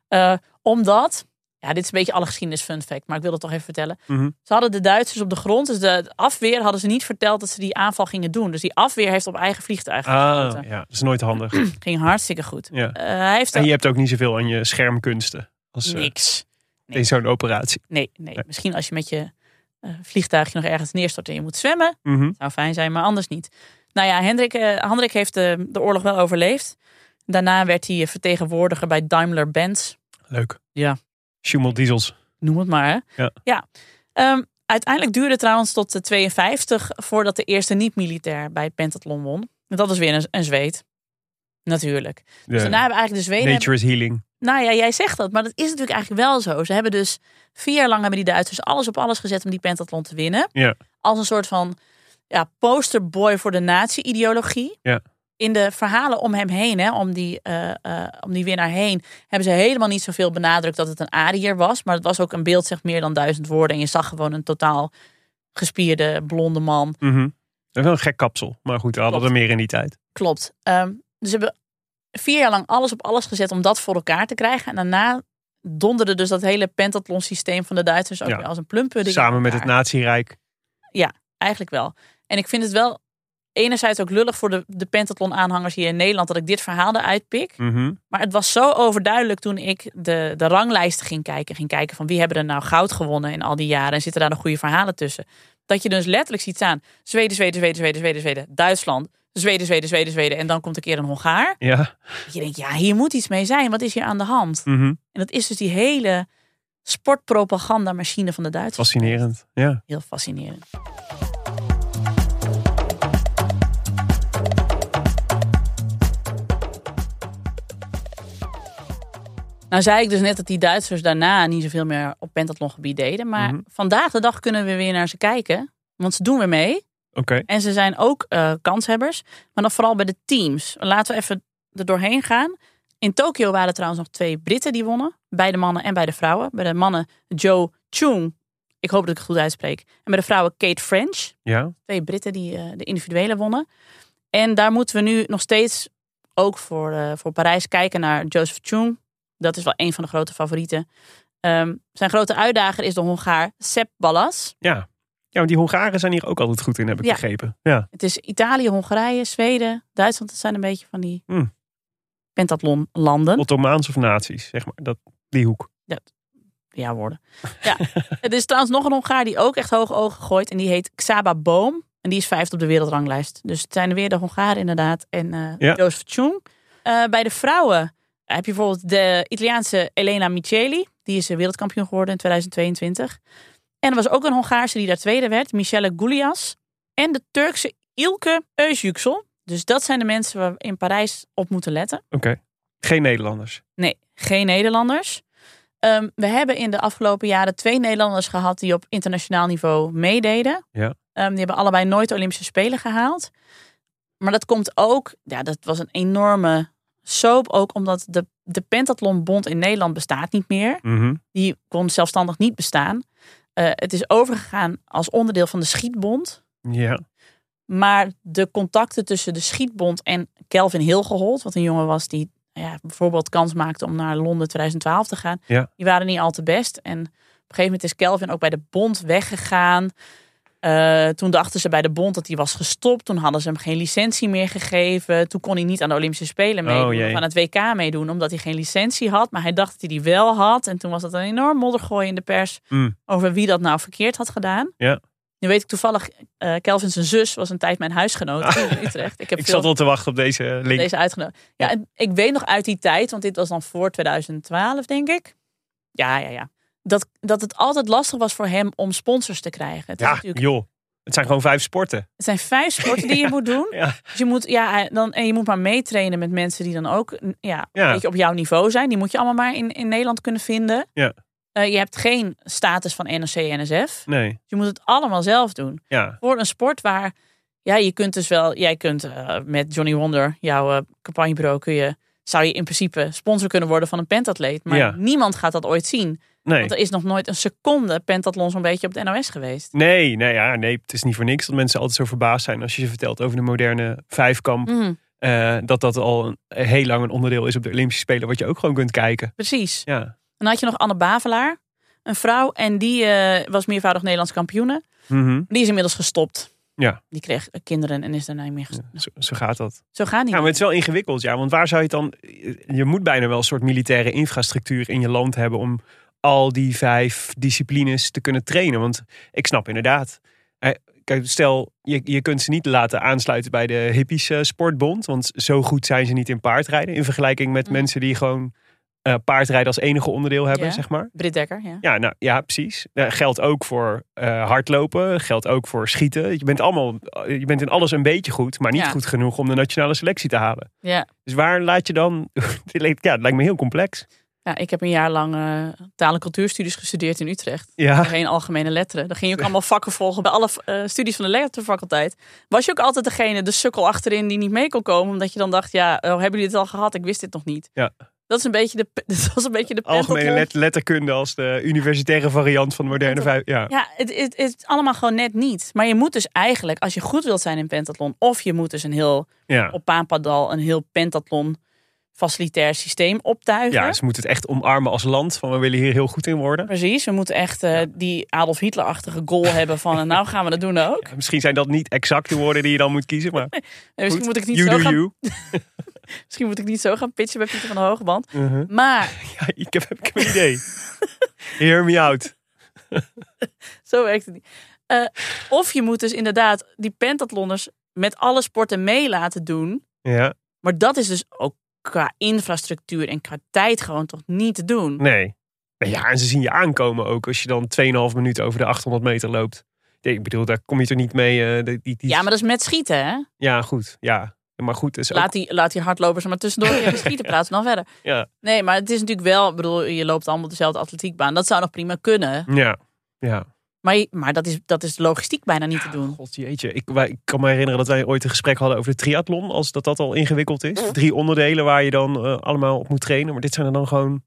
Eh, omdat, ja, dit is een beetje alle geschiedenis fun fact, maar ik wil het toch even vertellen. Mhm. Ze hadden de Duitsers op de grond, dus de afweer hadden ze niet verteld dat ze die aanval gingen doen. Dus die afweer heeft op eigen vliegtuigen Ah, ja. Dat is nooit handig. Ging hartstikke goed. Ja. Eh, hij heeft En je hebt ook niet zoveel aan je schermkunsten. Als eh, niks. in zo'n operatie. Nee, nee, Nee. misschien als je met je eh, vliegtuigje nog ergens neerstort en je moet zwemmen. Mhm. Zou fijn zijn, maar anders niet. Nou ja, Hendrik, Hendrik heeft de, de oorlog wel overleefd. Daarna werd hij vertegenwoordiger bij Daimler-Benz. Leuk. Ja. Schummel diesels. Noem het maar. Hè? Ja. Ehm, uiteindelijk duurde het trouwens tot de 52 voordat de eerste niet-militair bij het pentathlon won. En Dat was weer een, een Zweed. Natuurlijk. Dus daarna hebben eigenlijk de Zweden... nature is healing. Nou ja, jij zegt dat, maar dat is natuurlijk eigenlijk wel zo. Ze hebben dus vier jaar lang hebben die Duitsers alles op alles gezet om die pentathlon te winnen. Ja. Als een soort van ja, posterboy voor de nazi-ideologie. Ja. In de verhalen om hem heen, hè, om, die, eh, eh, om die winnaar heen, hebben ze helemaal niet zoveel benadrukt dat het een Ariër was. Maar het was ook een beeld, zegt meer dan duizend woorden. En je zag gewoon een totaal gespierde blonde man. Mhm. Dat is wel een gek kapsel. Maar goed, we hadden er meer in die tijd. Klopt. Ehm, dus ze hebben vier jaar lang alles op alles gezet om dat voor elkaar te krijgen. En daarna donderde dus dat hele pentathlon systeem van de Duitsers ook Ja. weer als een plumpudding. Samen met het elkaar. nazi-rijk. Eigenlijk wel. En ik vind het wel enerzijds ook lullig voor de, de pentathlon aanhangers hier in Nederland dat ik dit verhaal eruit pik. Mhm. Maar het was zo overduidelijk toen ik de, de ranglijsten ging kijken. Ging kijken van wie hebben er nou goud gewonnen in al die jaren. En zitten daar nog goede verhalen tussen. Dat je dus letterlijk ziet staan. Zweden, Zweden, Zweden, Zweden, Zweden, Zweden. Duitsland. Zweden, Zweden, Zweden, Zweden. En dan komt een keer een Hongaar. Ja. Dat je denkt, ja, hier moet iets mee zijn. Wat is hier aan de hand? Mhm. En dat is dus die hele sportpropagandamachine van de Duitsers. Fascinerend. Ja. Heel fascinerend. Nou zei ik dus net dat die Duitsers daarna niet zoveel meer op pentathlongebied deden. Maar Mhm. vandaag de dag kunnen we weer naar ze kijken. Want ze doen weer mee. Oké. En ze zijn ook eh, kanshebbers. Maar dan vooral bij de teams. Laten we even er doorheen gaan. In Tokio waren er trouwens nog twee Britten die wonnen. Bij de mannen en bij de vrouwen. Bij de mannen Joe Chung. Ik hoop dat ik het goed uitspreek. En bij de vrouwen Kate French. Ja. Twee Britten die eh, de individuele wonnen. En daar moeten we nu nog steeds ook voor, eh, voor Parijs kijken naar Joseph Chung. Dat is wel een van de grote favorieten. Ehm, zijn grote uitdager is de Hongaar Sepp Ballas. Ja. Ja, want die Hongaren zijn hier ook altijd goed in, heb ik Ja. begrepen. Ja. Het is Italië, Hongarije, Zweden, Duitsland. Dat zijn een beetje van die Hmm. pentathlon-landen. Ottomaans of nazi's, zeg maar. Dat, die hoek. Ja, woorden. Ja. het is trouwens nog een Hongaar die ook echt hoge ogen gooit. En die heet Xaba Boom. En die is vijfde op de wereldranglijst. Dus het zijn weer de Hongaren inderdaad. En eh Ja. Joseph Chung. Eh, bij de vrouwen heb je bijvoorbeeld de Italiaanse Elena Micheli. Die is eh, wereldkampioen geworden in 2022. En er was ook een Hongaarse die daar tweede werd. Michelle Goulias. En de Turkse Ilke Özyüksel. Dus dat zijn de mensen waar we in Parijs op moeten letten. Oké. Geen Nederlanders. Nee, geen Nederlanders. Ehm, we hebben in de afgelopen jaren twee Nederlanders gehad die op internationaal niveau meededen. Ja. Ehm, die hebben allebei nooit de Olympische Spelen gehaald. Maar dat komt ook, ja, dat was een enorme soap. Ook omdat de, de Pentathlonbond in Nederland bestaat niet meer. Mhm. Die kon zelfstandig niet bestaan. Eh, het is overgegaan als onderdeel van de Schietbond. Ja. Maar de contacten tussen de Schietbond en Kelvin Hilgehold, wat een jongen was die nou ja, bijvoorbeeld kans maakte om naar Londen 2012 te gaan, Ja. die waren niet al te best. En op een gegeven moment is Kelvin ook bij de bond weggegaan. Eh, toen dachten ze bij de bond dat hij was gestopt. Toen hadden ze hem geen licentie meer gegeven. Toen kon hij niet aan de Olympische Spelen Oh, meedoen of aan het WK meedoen, omdat hij geen licentie had. Maar hij dacht dat hij die wel had. En toen was dat een enorm moddergooi in de pers Mm. over wie dat nou verkeerd had gedaan. Ja. Nu weet ik toevallig, Kelvin zijn zus was een tijd mijn huisgenoot in Utrecht. Ik heb Ik veel zat wel te wachten op deze link. deze uitgenodigd. Ja, en ik weet nog uit die tijd, want dit was dan voor 2012, denk ik. Ja, ja, ja. Dat, dat het altijd lastig was voor hem om sponsors te krijgen. Het, Ja, joh. Het zijn gewoon vijf sporten. het zijn vijf sporten die je moet doen. Ja. Dus je moet, ja, dan, en je moet maar meetrainen met mensen die dan ook ja, Ja. een beetje op jouw niveau zijn. Die moet je allemaal maar in, in Nederland kunnen vinden. Ja. Eh, je hebt geen status van NRC, NSF. Nee. Je moet het allemaal zelf doen. Ja. voor een sport waar ja, je kunt dus wel, jij kunt eh, met Johnny Wonder, jouw eh, campagnebureau, kun je, zou je in principe sponsor kunnen worden van een pentatleet. Maar niemand gaat dat ooit zien. Nee. Want er is nog nooit een seconde pentathlon zo'n beetje op de NOS geweest. Nee, nee, ja, nee, het is niet voor niks dat mensen altijd zo verbaasd zijn als je ze vertelt over de moderne vijfkamp. Mhm, eh, dat dat al een, heel lang een onderdeel is op de Olympische Spelen, wat je ook gewoon kunt kijken. precies. Ja. Dan had je nog Anne Bavelaar, een vrouw, en die eh, was meervoudig Nederlands kampioene. Mhm. Die is inmiddels gestopt. Ja. Die kreeg kinderen en is daarna niet meer gestopt. Zo, zo gaat dat. Zo gaan die. Ja, maar het is wel ingewikkeld, ja. Want waar zou je dan... Je moet bijna wel een soort militaire infrastructuur in je land hebben... om al die vijf disciplines te kunnen trainen. Want ik snap inderdaad... eh, Kijk, stel, je, je kunt ze niet laten aansluiten bij de hippies eh, sportbond. Want zo goed zijn ze niet in paardrijden. In vergelijking met Mm. mensen die gewoon eh, paardrijden als enige onderdeel hebben, Ja. zeg maar. Britt Dekker, ja. Ja, nou ja, precies. Dat geldt ook voor hardlopen, geldt ook voor schieten. Je bent, allemaal, je bent in alles een beetje goed, maar niet Ja. goed genoeg om de nationale selectie te halen. ja. Dus waar laat je dan... Ja, het lijkt me heel complex. Ja, ik heb een jaar lang eh taal- en cultuurstudies gestudeerd in Utrecht. Ja, Geen algemene letteren. Dan ging je ook allemaal vakken volgen. Bij alle eh, studies van de letterfaculteit was je ook altijd degene, de sukkel achterin, die niet mee kon komen. Omdat je dan dacht, ja, oh, hebben jullie het al gehad? Ik wist dit nog niet. Ja. Dat is een beetje de, dat was een beetje de algemene let- letterkunde als de universitaire variant van de moderne vijf. Ja. Ja, het, het, het is allemaal gewoon net niet. Maar je moet dus eigenlijk, als je goed wilt zijn in pentathlon, of je moet dus een heel, Ja. op Paampadal, een heel pentathlon facilitair systeem optuigen. Ja, ze moeten het echt omarmen als land. Van we willen hier heel goed in worden. Precies, we moeten echt eh, die Adolf Hitler-achtige goal hebben van... nou gaan we dat doen ook. Misschien zijn dat niet exact de woorden die je dan moet kiezen. Maar Nee, misschien, moet ik niet you zo do gaan, you. misschien moet ik niet zo gaan pitchen bij Pieter van de Hogeband. Mhm. Maar Ja, ik, heb, ik heb een idee. Hear me out. Zo werkt het niet. Eh, of je moet dus inderdaad die pentathlonners met alle sporten mee laten doen. Ja, Maar dat is dus ook qua infrastructuur en qua tijd gewoon toch niet te doen. nee. Ja, en ze zien je aankomen ook als je dan 2,5 minuten over de 800 meter loopt. Nee, ik bedoel, daar kom je toch niet mee. eh, die, die, Ja, maar dat is met schieten, hè? Ja, goed. Ja, maar goed. Is ook- Laat die, laat die hardlopers er maar tussendoor even schieten, praten dan verder. Ja, Nee, maar het is natuurlijk wel, ik bedoel, je loopt allemaal dezelfde atletiekbaan. Dat zou nog prima kunnen. ja, ja. Maar, maar dat, is, dat is logistiek bijna niet te doen. God jeetje. Ik, wij, ik kan me herinneren dat wij ooit een gesprek hadden over de triathlon. Als dat dat al ingewikkeld is. Drie onderdelen waar je dan eh, allemaal op moet trainen. Maar dit zijn er dan gewoon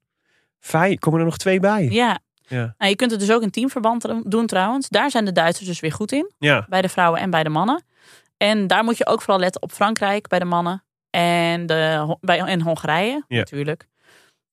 vijf. Komen er nog twee bij? Ja. Ja. Nou, je kunt het dus ook in teamverband doen trouwens. Daar zijn de Duitsers dus weer goed in. Ja, Bij de vrouwen en bij de mannen. En daar moet je ook vooral letten op Frankrijk bij de mannen. En, de, bij, en Hongarije Ja. natuurlijk.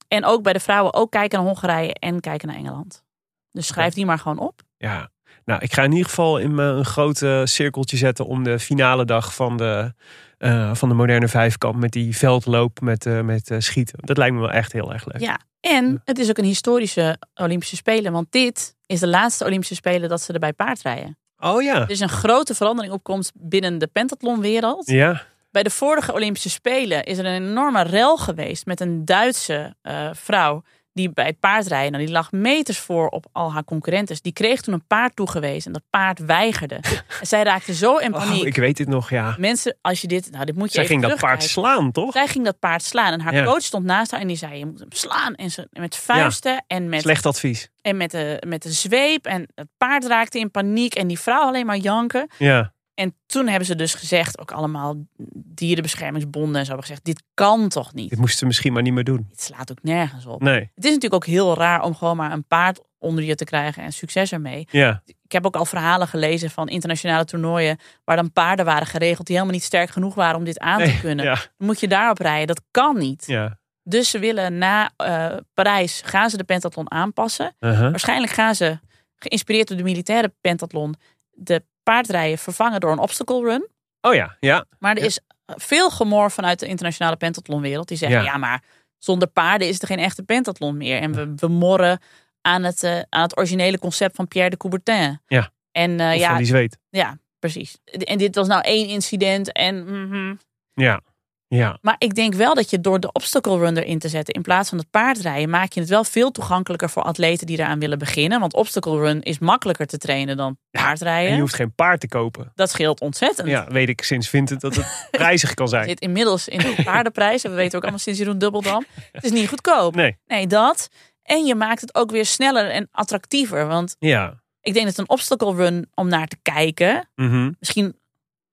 En ook bij de vrouwen ook kijken naar Hongarije en kijken naar Engeland. Dus schrijf die maar gewoon op. ja. Nou, ik ga in ieder geval in me een groot eh, cirkeltje zetten om de finale dag van de, eh, van de moderne vijfkamp. Met die veldloop met, eh, met eh, schieten. Dat lijkt me wel echt heel erg leuk. Ja. En het is ook een historische Olympische Spelen. Want dit is de laatste Olympische Spelen dat ze er bij paardrijden. Oh ja. Er is een grote verandering opkomst binnen de pentathlonwereld. Ja. Bij de vorige Olympische Spelen is er een enorme rel geweest met een Duitse vrouw die bij het paardrijden, nou, die lag meters voor op al haar concurrentes. Die kreeg toen een paard toegewezen en dat paard weigerde. en zij raakte zo in paniek. Oh, ik weet dit nog, ja. Mensen, als je dit, nou dit moet je Zij even ging dat paard slaan, toch? Zij ging dat paard slaan en haar Ja. coach stond naast haar en die zei: Je moet hem slaan. En ze met vuisten en met Slecht advies. en met de, met de zweep. En het paard raakte in paniek. En die vrouw alleen maar janken. Ja. En toen hebben ze dus gezegd, ook allemaal dierenbeschermingsbonden en zo hebben gezegd, dit kan toch niet? Dit moesten ze misschien maar niet meer doen. Dit slaat ook nergens op. Nee. Het is natuurlijk ook heel raar om gewoon maar een paard onder je te krijgen en succes ermee. Ja. Ik heb ook al verhalen gelezen van internationale toernooien waar dan paarden waren geregeld die helemaal niet sterk genoeg waren om dit aan te kunnen. Ja. Dan moet je daarop rijden. Dat kan niet. Ja. Dus ze willen na eh, Parijs gaan ze de pentathlon aanpassen. Uh-huh. Waarschijnlijk gaan ze, geïnspireerd door de militaire pentathlon, de paardrijden vervangen door een obstacle run. Oh ja. Ja. Maar er is veel gemor vanuit de internationale pentathlonwereld. Die zeggen, Ja. ja. maar zonder paarden is er geen echte pentathlon meer. En we, we morren aan het, eh, aan het originele concept van Pierre de Coubertin. Ja. En Of ja, die zweet. ja, precies. En dit was nou één incident. En, mhm. Ja. Ja. Maar ik denk wel dat je door de obstacle run erin te zetten... in plaats van het paardrijden... maak je het wel veel toegankelijker voor atleten die eraan willen beginnen. Want obstacle run is makkelijker te trainen dan En paardrijden. je hoeft geen paard te kopen. Dat scheelt ontzettend. Ja, weet ik sinds Vincent dat het prijzig kan zijn. zit inmiddels in de paardenprijs. En we weten ook allemaal sinds Jeroen Dubbeldam. Het is niet goedkoop. Nee. Nee, dat. En je maakt het ook weer sneller en attractiever. Want Ja. ik denk dat een obstacle run om naar te kijken, Mhm. misschien,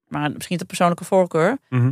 maar misschien de persoonlijke voorkeur, Mhm.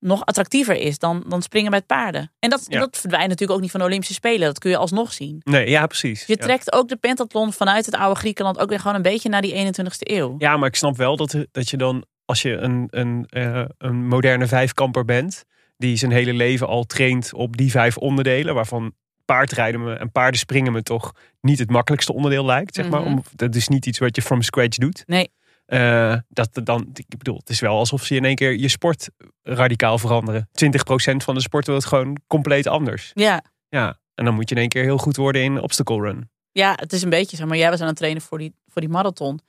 Nog attractiever is dan, dan springen met paarden. En dat, Ja. dat verdwijnt natuurlijk ook niet van de Olympische Spelen. Dat kun je alsnog zien. Nee, ja, precies. Je Ja. trekt ook de pentathlon vanuit het oude Griekenland ook weer gewoon een beetje naar die 21ste eeuw. Ja, maar ik snap wel dat, dat je dan, als je een, een, eh, een moderne vijfkamper bent, die zijn hele leven al traint op die vijf onderdelen, waarvan paardrijden me en paardenspringen me toch niet het makkelijkste onderdeel lijkt, zeg maar. Mhm. Om, dat is niet iets wat je from scratch doet. Nee. Eh, dat dan, ik bedoel, het is wel alsof ze in één keer je sport radicaal veranderen. 20% van de sport wordt gewoon compleet anders. Ja. Ja, en dan moet je in één keer heel goed worden in obstacle run. Ja, het is een beetje zo. Maar jij was aan het trainen voor die, voor die marathon.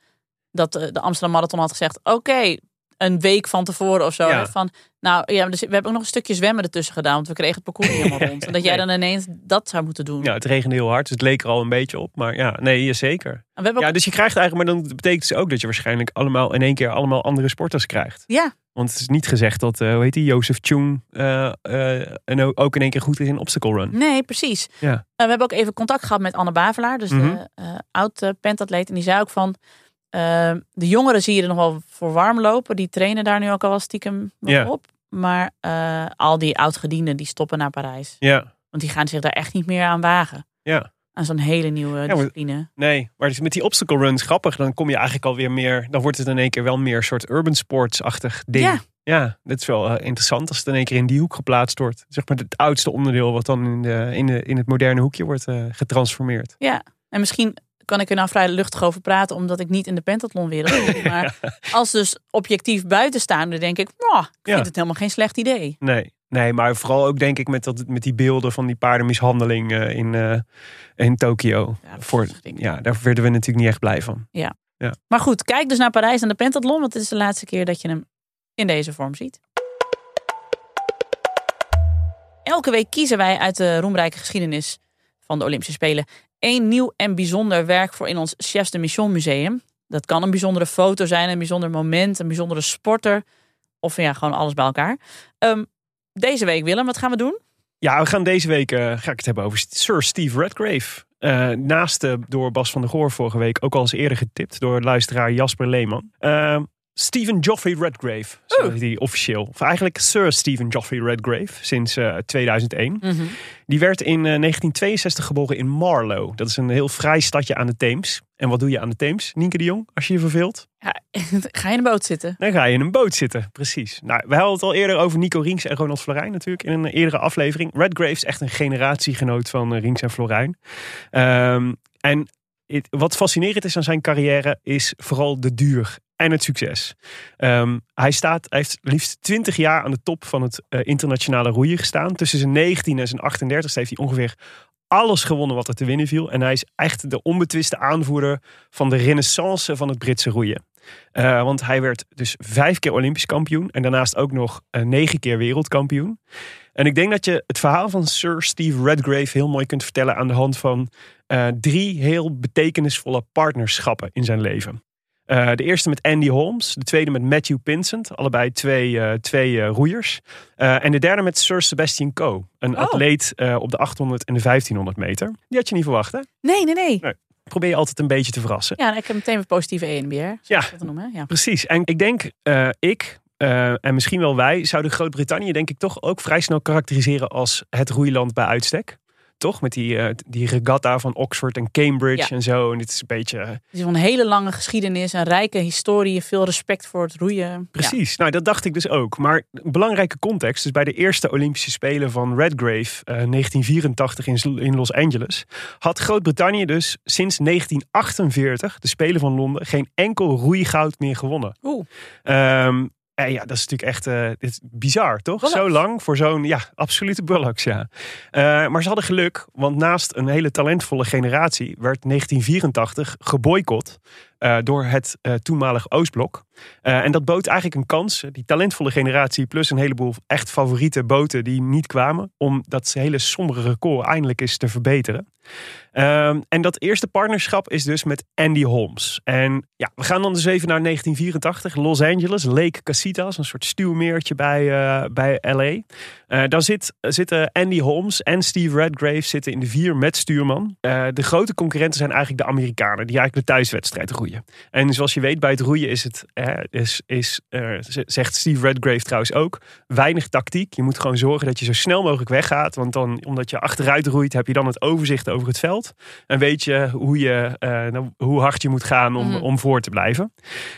Dat eh, de Amsterdam Marathon had gezegd: Oké, een week van tevoren of zo. Ja. Van, nou ja, dus we hebben ook nog een stukje zwemmen ertussen gedaan. Want we kregen het parcours helemaal rond. En dat jij dan ineens dat zou moeten doen. Ja, het regende heel hard, dus het leek er al een beetje op. Maar ja, nee, zeker. En we ook, Ja, dus je krijgt eigenlijk, maar dan betekent dus ook dat je waarschijnlijk allemaal in één keer allemaal andere sporters krijgt. ja, Want het is niet gezegd dat, eh hoe heet die, Jozef Chung eh, eh, en ook- in één keer goed is in obstacle run. nee, precies. Ja. We hebben ook even contact gehad met Anne Bavelaar. Dus Mhm. de eh, oud-pentatleet. En die zei ook van... eh, de jongeren zie je er nog wel voor warm lopen. Die trainen daar nu ook al wel stiekem Ja. op. Maar eh, al die oud-gedienden die stoppen naar Parijs. Ja, Want die gaan zich daar echt niet meer aan wagen. ja. aan zo'n hele nieuwe maar- discipline. Nee, maar dus met die obstacle runs, grappig, dan kom je eigenlijk alweer meer, dan wordt het in één keer wel meer een soort urban sports-achtig ding. Ja. Ja, dat is wel eh, interessant als het in één keer in die hoek geplaatst wordt. Zeg maar het oudste onderdeel wat dan in, de, in, de, in het moderne hoekje wordt eh, getransformeerd. Ja, en misschien kan ik er nou vrij luchtig over praten, omdat ik niet in de pentathlonwereld zit. Maar als dus objectief buitenstaander denk ik, "Mwah, ik vind Ja. het helemaal geen slecht idee. Nee, nee, maar vooral ook denk ik met, dat, met die beelden van die paardenmishandeling eh, in, eh, in Tokio. Ja, Voor, ja, daar werden we natuurlijk niet echt blij van. Maar goed, kijk dus naar Parijs en de pentathlon, want het is de laatste keer dat je hem in deze vorm ziet. Elke week kiezen wij uit de roemrijke geschiedenis van de Olympische Spelen één nieuw en bijzonder werk voor in ons Chefs de Mission Museum. Dat kan een bijzondere foto zijn, een bijzonder moment, een bijzondere sporter of ja, gewoon alles bij elkaar. Ehm, deze week, Willem, wat gaan we doen? Ja, we gaan deze week, eh, ga ik het hebben over Sir Steve Redgrave. Eh, naast eh, door Bas van der Goor vorige week ook al eens eerder getipt door luisteraar Jasper Leeman. Eh, Stephen Geoffrey Redgrave, zo heet die officieel. Of eigenlijk Sir Stephen Geoffrey Redgrave, sinds eh, 2001. Die werd in eh, 1962 geboren in Marlow. Dat is een heel vrij stadje aan de Theems. En wat doe je aan de Theems, Nienke de Jong, als je je verveelt? Ja, ga je in de boot zitten? Dan ga je in een boot zitten, precies. Nou, we hadden het al eerder over Nico Rinks en Ronald Florijn natuurlijk in een eerdere aflevering. Redgrave is echt een generatiegenoot van eh, Rinks en Florijn. Ehm, en wat fascinerend is aan zijn carrière is vooral de duur en het succes. Ehm, hij, staat, hij heeft liefst 20 jaar aan de top van het eh, internationale roeien gestaan. Tussen zijn 19 en zijn 38 heeft hij ongeveer alles gewonnen wat er te winnen viel. En hij is echt de onbetwiste aanvoerder van de renaissance van het Britse roeien. Eh, want hij werd dus vijf keer Olympisch kampioen. En daarnaast ook nog eh, negen keer wereldkampioen. En ik denk dat je het verhaal van Sir Steve Redgrave heel mooi kunt vertellen aan de hand van drie heel betekenisvolle partnerschappen in zijn leven. Eh, de eerste met Andy Holmes, de tweede met Matthew Pinsent, allebei twee, eh, twee eh, roeiers. En de derde met Sir Sebastian Coe, een Oh. atleet op de 800 en de 1500 meter. Die had je niet verwacht, hè? Nee, nee, nee. Probeer je altijd een beetje te verrassen. Ja, ik heb meteen weer positieve ENBR. Ja. Ja. Dat noemen, ja. Precies. En ik denk, ik en misschien wel wij, zouden Groot-Brittannië denk ik toch ook vrij snel karakteriseren als het roeiland bij uitstek. Toch? Met die, eh, die regatta van Oxford en Cambridge Ja. en zo. En dit is een beetje... eh, Het is een hele lange geschiedenis, een rijke historie, veel respect voor het roeien. Ja. Precies, nou dat dacht ik dus ook. Maar een belangrijke context, dus bij de eerste Olympische Spelen van Redgrave, eh 1984 in, in Los Angeles, had Groot-Brittannië dus sinds 1948, de Spelen van Londen, geen enkel roeigoud meer gewonnen. Oeh. Ehm, en ja, dat is natuurlijk echt eh, dit is bizar, toch? Bullocks. Zo lang voor zo'n, ja, absolute bullocks, ja. Eh, maar ze hadden geluk, want naast een hele talentvolle generatie werd 1984 geboycott eh, door het eh, toenmalig Oostblok. Eh, en dat bood eigenlijk een kans, die talentvolle generatie plus een heleboel echt favoriete boten die niet kwamen, om dat hele sombere record eindelijk eens te verbeteren. Ehm, en dat eerste partnerschap is dus met Andy Holmes. En ja, we gaan dan dus even naar 1984, Los Angeles, Lake Casitas, een soort stuwmeertje bij, bij LA. Daar zit, zitten Andy Holmes en Steve Redgrave zitten in de vier met stuurman. De grote concurrenten zijn eigenlijk de Amerikanen, die eigenlijk de thuiswedstrijd roeien. En zoals je weet, bij het roeien is het, eh, is, is, zegt Steve Redgrave trouwens ook, weinig tactiek. Je moet gewoon zorgen dat je zo snel mogelijk weggaat. Want dan, omdat je achteruit roeit, heb je dan het overzicht over het veld. En weet je hoe, je, eh, nou, hoe hard je moet gaan om, Mhm. om voor te blijven.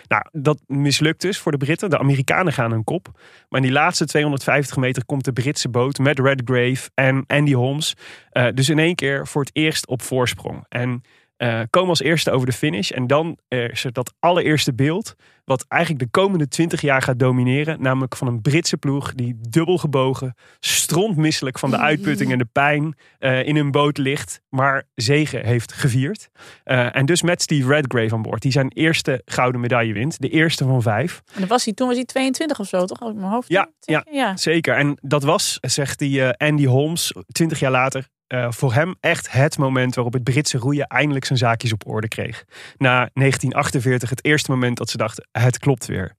Nou, dat mislukt dus voor de Britten. De Amerikanen gaan hun kop. Maar in die laatste 250 meter komt de Britse boot met Redgrave en Andy Holmes. eh, dus in één keer voor het eerst op voorsprong. En eh, komen als eerste over de finish. En dan is er dat allereerste beeld. Wat eigenlijk de komende 20 jaar gaat domineren. Namelijk van een Britse ploeg die dubbel gebogen, strontmisselijk van de uitputting en de pijn eh, in hun boot ligt. Maar zegen heeft gevierd. Eh, en dus met Steve Redgrave aan boord. Die zijn eerste gouden medaille wint. De eerste van vijf. En dan was hij, toen was hij 22 of zo, toch? Uit mijn hoofd. Ja, ja. ja. Zeker. En dat was, zegt die Andy Holmes, 20 jaar later, eh, voor hem echt het moment waarop het Britse roeien eindelijk zijn zaakjes op orde kreeg. Na 1948 het eerste moment dat ze dachten, het klopt weer.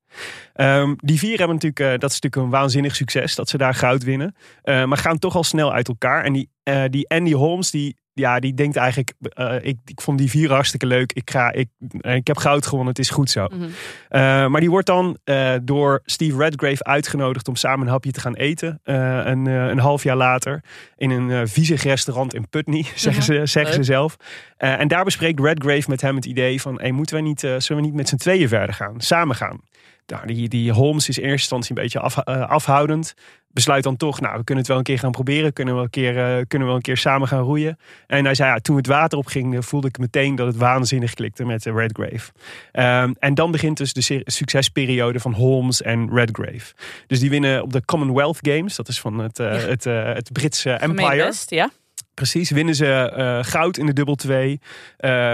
Ehm, die vier hebben natuurlijk, eh, dat is natuurlijk een waanzinnig succes dat ze daar goud winnen. Eh, maar gaan toch al snel uit elkaar. En die, die Andy Holmes, die ja, die denkt eigenlijk, eh, ik, ik vond die vier hartstikke leuk. Ik, ga, ik, eh, ik heb goud gewonnen, het is goed zo. Mhm. Eh, maar die wordt dan door Steve Redgrave uitgenodigd om samen een hapje te gaan eten. een, een half jaar later in een viezig restaurant in Putney, zeggen, ze, zeggen ze zelf. En daar bespreekt Redgrave met hem het idee van, hey, moeten wij niet, zullen we niet met z'n tweeën verder gaan, samen gaan? Nou, die, die Holmes is in eerste instantie een beetje af, afhoudend. Besluit dan toch, nou, we kunnen het wel een keer gaan proberen. Kunnen we, een keer, eh, kunnen we wel een keer samen gaan roeien. En hij zei, ja, toen het water opging, voelde ik meteen dat het waanzinnig klikte met eh, Redgrave. Ehm, en dan begint dus de succesperiode van Holmes en Redgrave. Dus die winnen op de Commonwealth Games. Dat is van het, eh, het, het Britse Empire. best, ja. Precies, winnen ze eh, goud in de dubbel 2.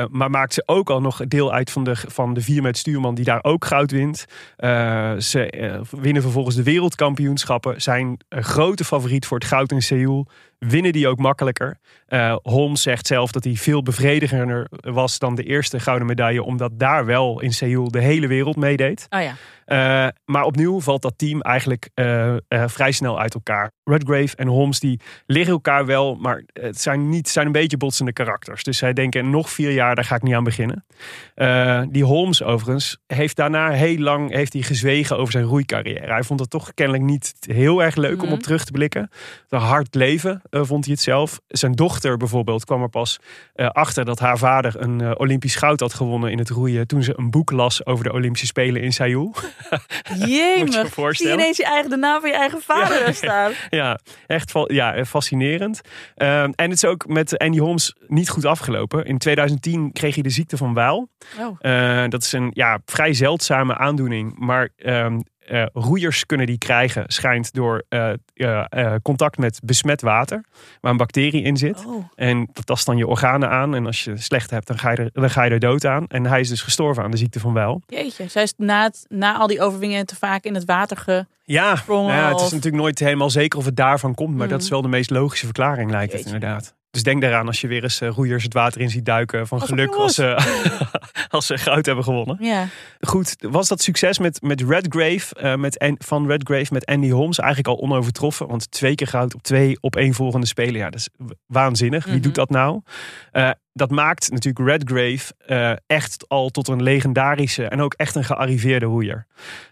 maar maakt ze ook al nog deel uit van de, van de vier met stuurman die daar ook goud wint. Eh, ze eh, winnen vervolgens de wereldkampioenschappen. Zijn een grote favoriet voor het goud in Seoul. Winnen die ook makkelijker. Eh, Holmes zegt zelf dat hij veel bevredigender was dan de eerste gouden medaille. Omdat daar wel in Seoul de hele wereld meedeed. Oh ja. Uh, maar opnieuw valt dat team eigenlijk uh, uh, vrij snel uit elkaar. Redgrave en Holmes die liggen elkaar wel, maar het zijn, niet, zijn een beetje botsende karakters. Dus zij denken nog vier jaar, daar ga ik niet aan beginnen. Die Holmes overigens heeft daarna heel lang heeft hij gezwegen over zijn roeicarrière. Hij vond het toch kennelijk niet heel erg leuk mm. om op terug te blikken. Een hard leven vond hij het zelf. Zijn dochter bijvoorbeeld kwam er pas achter dat haar vader een Olympisch goud had gewonnen in het roeien. Toen ze een boek las over de Olympische Spelen in Seoul. Jemig, je zie je ineens je eigen, de naam van je eigen vader ja, staan. Ja, echt ja, fascinerend. Uh, en het is ook met Andy Holmes niet goed afgelopen. In 2010 kreeg hij de ziekte van Waal. Oh. Uh, dat is een ja, vrij zeldzame aandoening. Maar um, uh, roeiers kunnen die krijgen, schijnt door uh, uh, contact met besmet water, waar een bacterie in zit. Oh. En dat tast dan je organen aan. En als je slecht hebt, dan ga, je er, dan ga je er dood aan. En hij is dus gestorven aan de ziekte van Wel. Jeetje, zij is na, het, na al die overwinningen te vaak in het water ge... Ja, nou ja, het is natuurlijk nooit helemaal zeker of het daarvan komt. Maar Mm. dat is wel de meest logische verklaring, lijkt het inderdaad. Dus denk daaraan als je weer eens uh, roeiers het water in ziet duiken. Van geluk als ze, als ze goud hebben gewonnen. Ja. Goed, was dat succes met, met Redgrave, uh, met, van Redgrave met Andy Holmes eigenlijk al onovertroffen? Want twee keer goud op twee op één volgende spelen, ja, dat is waanzinnig. Wie Mhm. doet dat nou? Uh, dat maakt natuurlijk Redgrave uh, echt al tot een legendarische en ook echt een gearriveerde roeier.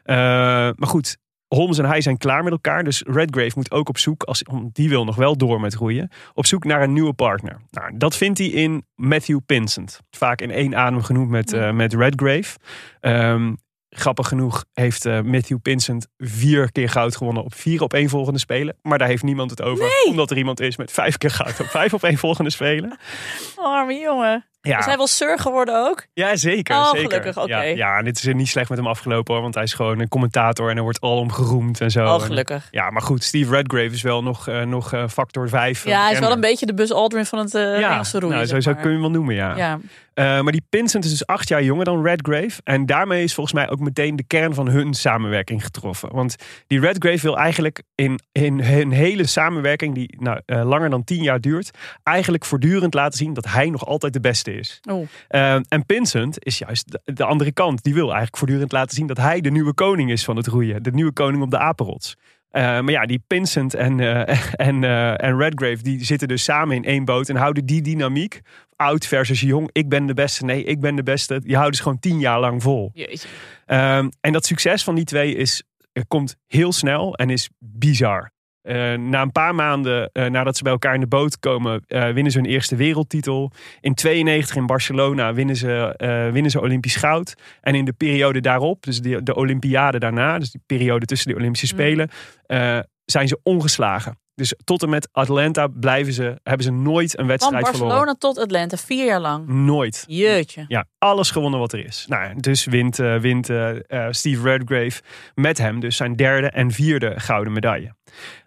Maar goed, Holmes en hij zijn klaar met elkaar. Dus Redgrave moet ook op zoek, als, die wil nog wel door met roeien, op zoek naar een nieuwe partner. Nou, dat vindt hij in Matthew Pinsent. Vaak in één adem genoemd met, uh, met Redgrave. Um, grappig genoeg heeft uh, Matthew Pinsent vier keer goud gewonnen op vier op één volgende spelen. Maar daar heeft niemand het over. Nee. Omdat er iemand is met vijf keer goud op vijf op één volgende spelen. Arme jongen. Ja. Is hij wel Sir geworden ook? Ja, zeker. Oh, zeker. gelukkig, oké. Ja, ja, en dit is niet slecht met hem afgelopen hoor. Want hij is gewoon een commentator en er wordt al om geroemd en zo. Oh, gelukkig. En, ja, maar goed, Steve Redgrave is wel nog, uh, nog uh, factor 5. Ja, hij is wel een beetje de Buzz Aldrin van het uh, ja, Engelse roeien. Nou, zo, zo kun je hem wel noemen, ja. ja. Uh, maar die Pinsent is dus acht jaar jonger dan Redgrave. En daarmee is volgens mij ook meteen de kern van hun samenwerking getroffen. Want die Redgrave wil eigenlijk in, in hun hele samenwerking, die nou, uh, langer dan tien jaar duurt, eigenlijk voortdurend laten zien dat hij nog altijd de beste is. Oh. Uh, en Pinsent is juist de, de, andere kant. Die wil eigenlijk voortdurend laten zien dat hij de nieuwe koning is van het roeien. De nieuwe koning op de apenrots. Uh, maar ja, die Pinsent en, uh, en, uh, en Redgrave die zitten dus samen in één boot en houden die dynamiek, oud versus jong, ik ben de beste, nee, ik ben de beste, die houden ze gewoon tien jaar lang vol. Um, en dat succes van die twee is, komt heel snel en is bizar. Uh, na een paar maanden uh, nadat ze bij elkaar in de boot komen, uh, winnen ze hun eerste wereldtitel. In 92 in Barcelona winnen ze, winnen ze Olympisch goud. En in de periode daarop, dus de, de Olympiade daarna, dus die periode tussen de Olympische Spelen, mm. zijn ze ongeslagen. Dus tot en met Atlanta blijven ze, hebben ze nooit een wedstrijd Van Barcelona verloren. tot Atlanta, vier jaar lang. Nooit. Jeetje. Ja, alles gewonnen wat er is. Nou, dus wint, uh, wint uh, uh, Steve Redgrave met hem dus zijn derde en vierde gouden medaille.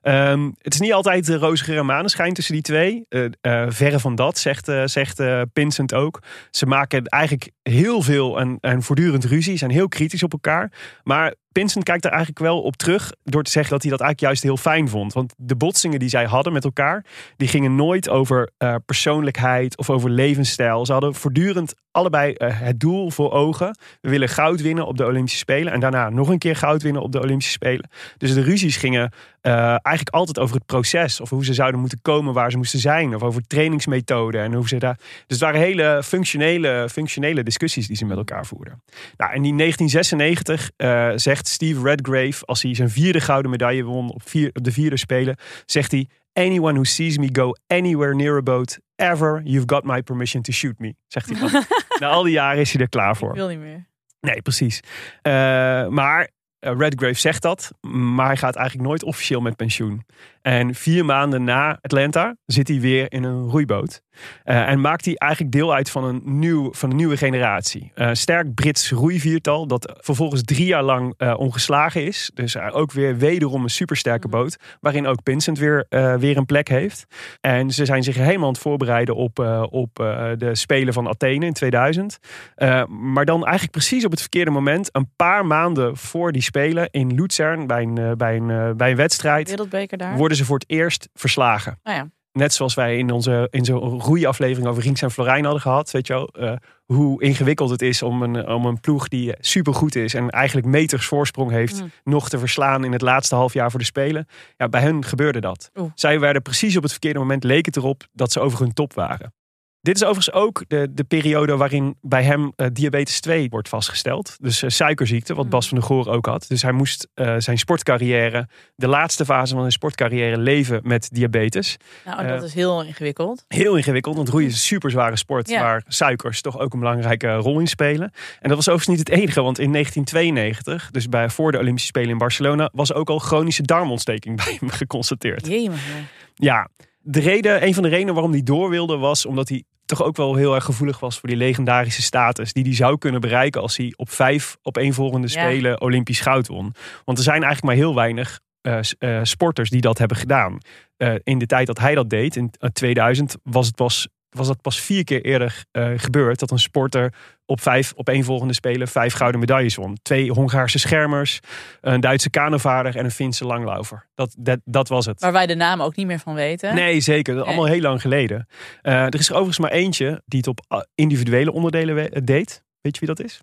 Um, het is niet altijd de en maneschijn tussen die twee. verre van dat, zegt, zegt Pinsent ook. Ze maken eigenlijk heel veel en, en voortdurend ruzie. Zijn heel kritisch op elkaar. Maar Pinsent kijkt er eigenlijk wel op terug door te zeggen dat hij dat eigenlijk juist heel fijn vond. Want de botsingen die zij hadden met elkaar, die gingen nooit over uh, persoonlijkheid of over levensstijl. Ze hadden voortdurend allebei uh, het doel voor ogen. We willen goud winnen op de Olympische Spelen en daarna nog een keer goud winnen op de Olympische Spelen. Dus de ruzies gingen uh, eigenlijk altijd over het proces. Of hoe ze zouden moeten komen waar ze moesten zijn. Of over trainingsmethoden. En hoe ze daar. Dus het waren hele functionele, functionele discussies die ze met elkaar voerden. Nou, en in 1996 eh, zegt Steve Redgrave, als hij zijn vierde gouden medaille won op, vier, op de vierde spelen, zegt hij. Anyone who sees me go anywhere near a boat ever, you've got my permission to shoot me. Zegt hij dan. Na al die jaren is hij er klaar Ik voor. wil niet meer. Nee, precies. Eh, maar Redgrave zegt dat, maar hij gaat eigenlijk nooit officieel met pensioen. En vier maanden na Atlanta zit hij weer in een roeiboot. Eh, en maakt hij eigenlijk deel uit van een, nieuw, van een nieuwe generatie. Eh, sterk Brits roeiviertal dat vervolgens drie jaar lang eh, ongeslagen is. Dus ook weer wederom een supersterke boot. Waarin ook Pinsent weer, weer een plek heeft. En ze zijn zich helemaal aan het voorbereiden op, op de Spelen van Athene in 2000. Eh, maar dan eigenlijk precies op het verkeerde moment. Een paar maanden voor die Spelen in Luzern bij een, bij een, bij een wedstrijd. Wereldbeker daar. Worden ze voor het eerst verslagen. Nou ja. Net zoals wij in onze in zo'n roeiaflevering over Rinks en Florijn hadden gehad. Weet je wel, eh, hoe ingewikkeld het is om een, om een ploeg die supergoed is. En eigenlijk meters voorsprong heeft. Mm. Nog te verslaan in het laatste half jaar voor de Spelen. Ja, bij hen gebeurde dat. Oeh. Zij werden precies op het verkeerde moment. Leek het erop dat ze over hun top waren. Dit is overigens ook de, de periode waarin bij hem eh, diabetes 2 wordt vastgesteld. Dus eh, suikerziekte, wat Mm. Bas van der Goor ook had. Dus hij moest eh, zijn sportcarrière, de laatste fase van zijn sportcarrière, leven met diabetes. Nou, dat is heel ingewikkeld. Heel ingewikkeld, want roeien is een super zware sport Ja. waar suikers toch ook een belangrijke rol in spelen. En dat was overigens niet het enige, want in 1992, dus bij, voor de Olympische Spelen in Barcelona, was ook al chronische darmontsteking bij hem geconstateerd. Jemig. Ja, de reden, een van de redenen waarom hij door wilde was omdat hij toch ook wel heel erg gevoelig was voor die legendarische status die hij zou kunnen bereiken als hij op vijf opeenvolgende Ja. spelen Olympisch goud won. Want er zijn eigenlijk maar heel weinig eh, eh, sporters die dat hebben gedaan. Eh, in de tijd dat hij dat deed, in eh, 2000, was het pas was dat pas vier keer eerder eh, gebeurd dat een sporter op vijf opeenvolgende spelen vijf gouden medailles won. Twee Hongaarse schermers, een Duitse kanovaarder en een Finse langlaufer. Dat, dat, dat was het. Waar wij de naam ook niet meer van weten. Nee, zeker. Dat allemaal heel lang geleden. Eh, er is er overigens maar eentje die het op ah, individuele onderdelen deed. Weet je wie dat is?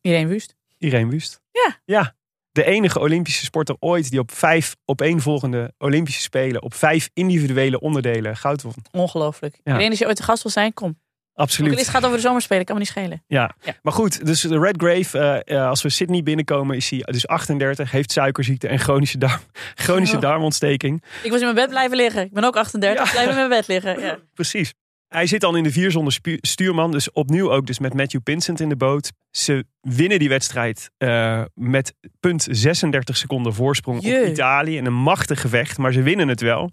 Irene Wust. Irene Wust. Ja. Ja. De enige Olympische sporter ooit die op vijf opeenvolgende Olympische Spelen op vijf individuele onderdelen goud won. Ongelooflijk. Ja. Iedereen als je ooit te gast wil zijn, kom. Absoluut. Het gaat over de zomerspelen, kan me niet schelen. Ja. Ja. maar goed, dus de Redgrave, eh, eh, als we Sydney binnenkomen, is hij dus 38, heeft suikerziekte en chronische, darm, chronische Oh. darmontsteking. Ik was in mijn bed blijven liggen. Ik ben ook 38, Ja. blijf in mijn bed liggen. Ja. Precies. Hij zit dan in de vier zonder stuurman. Dus opnieuw ook dus met Matthew Pinsent in de boot. Ze winnen die wedstrijd eh, met punt 36 seconden voorsprong Jee. op Italië. In een machtig gevecht, maar ze winnen het wel.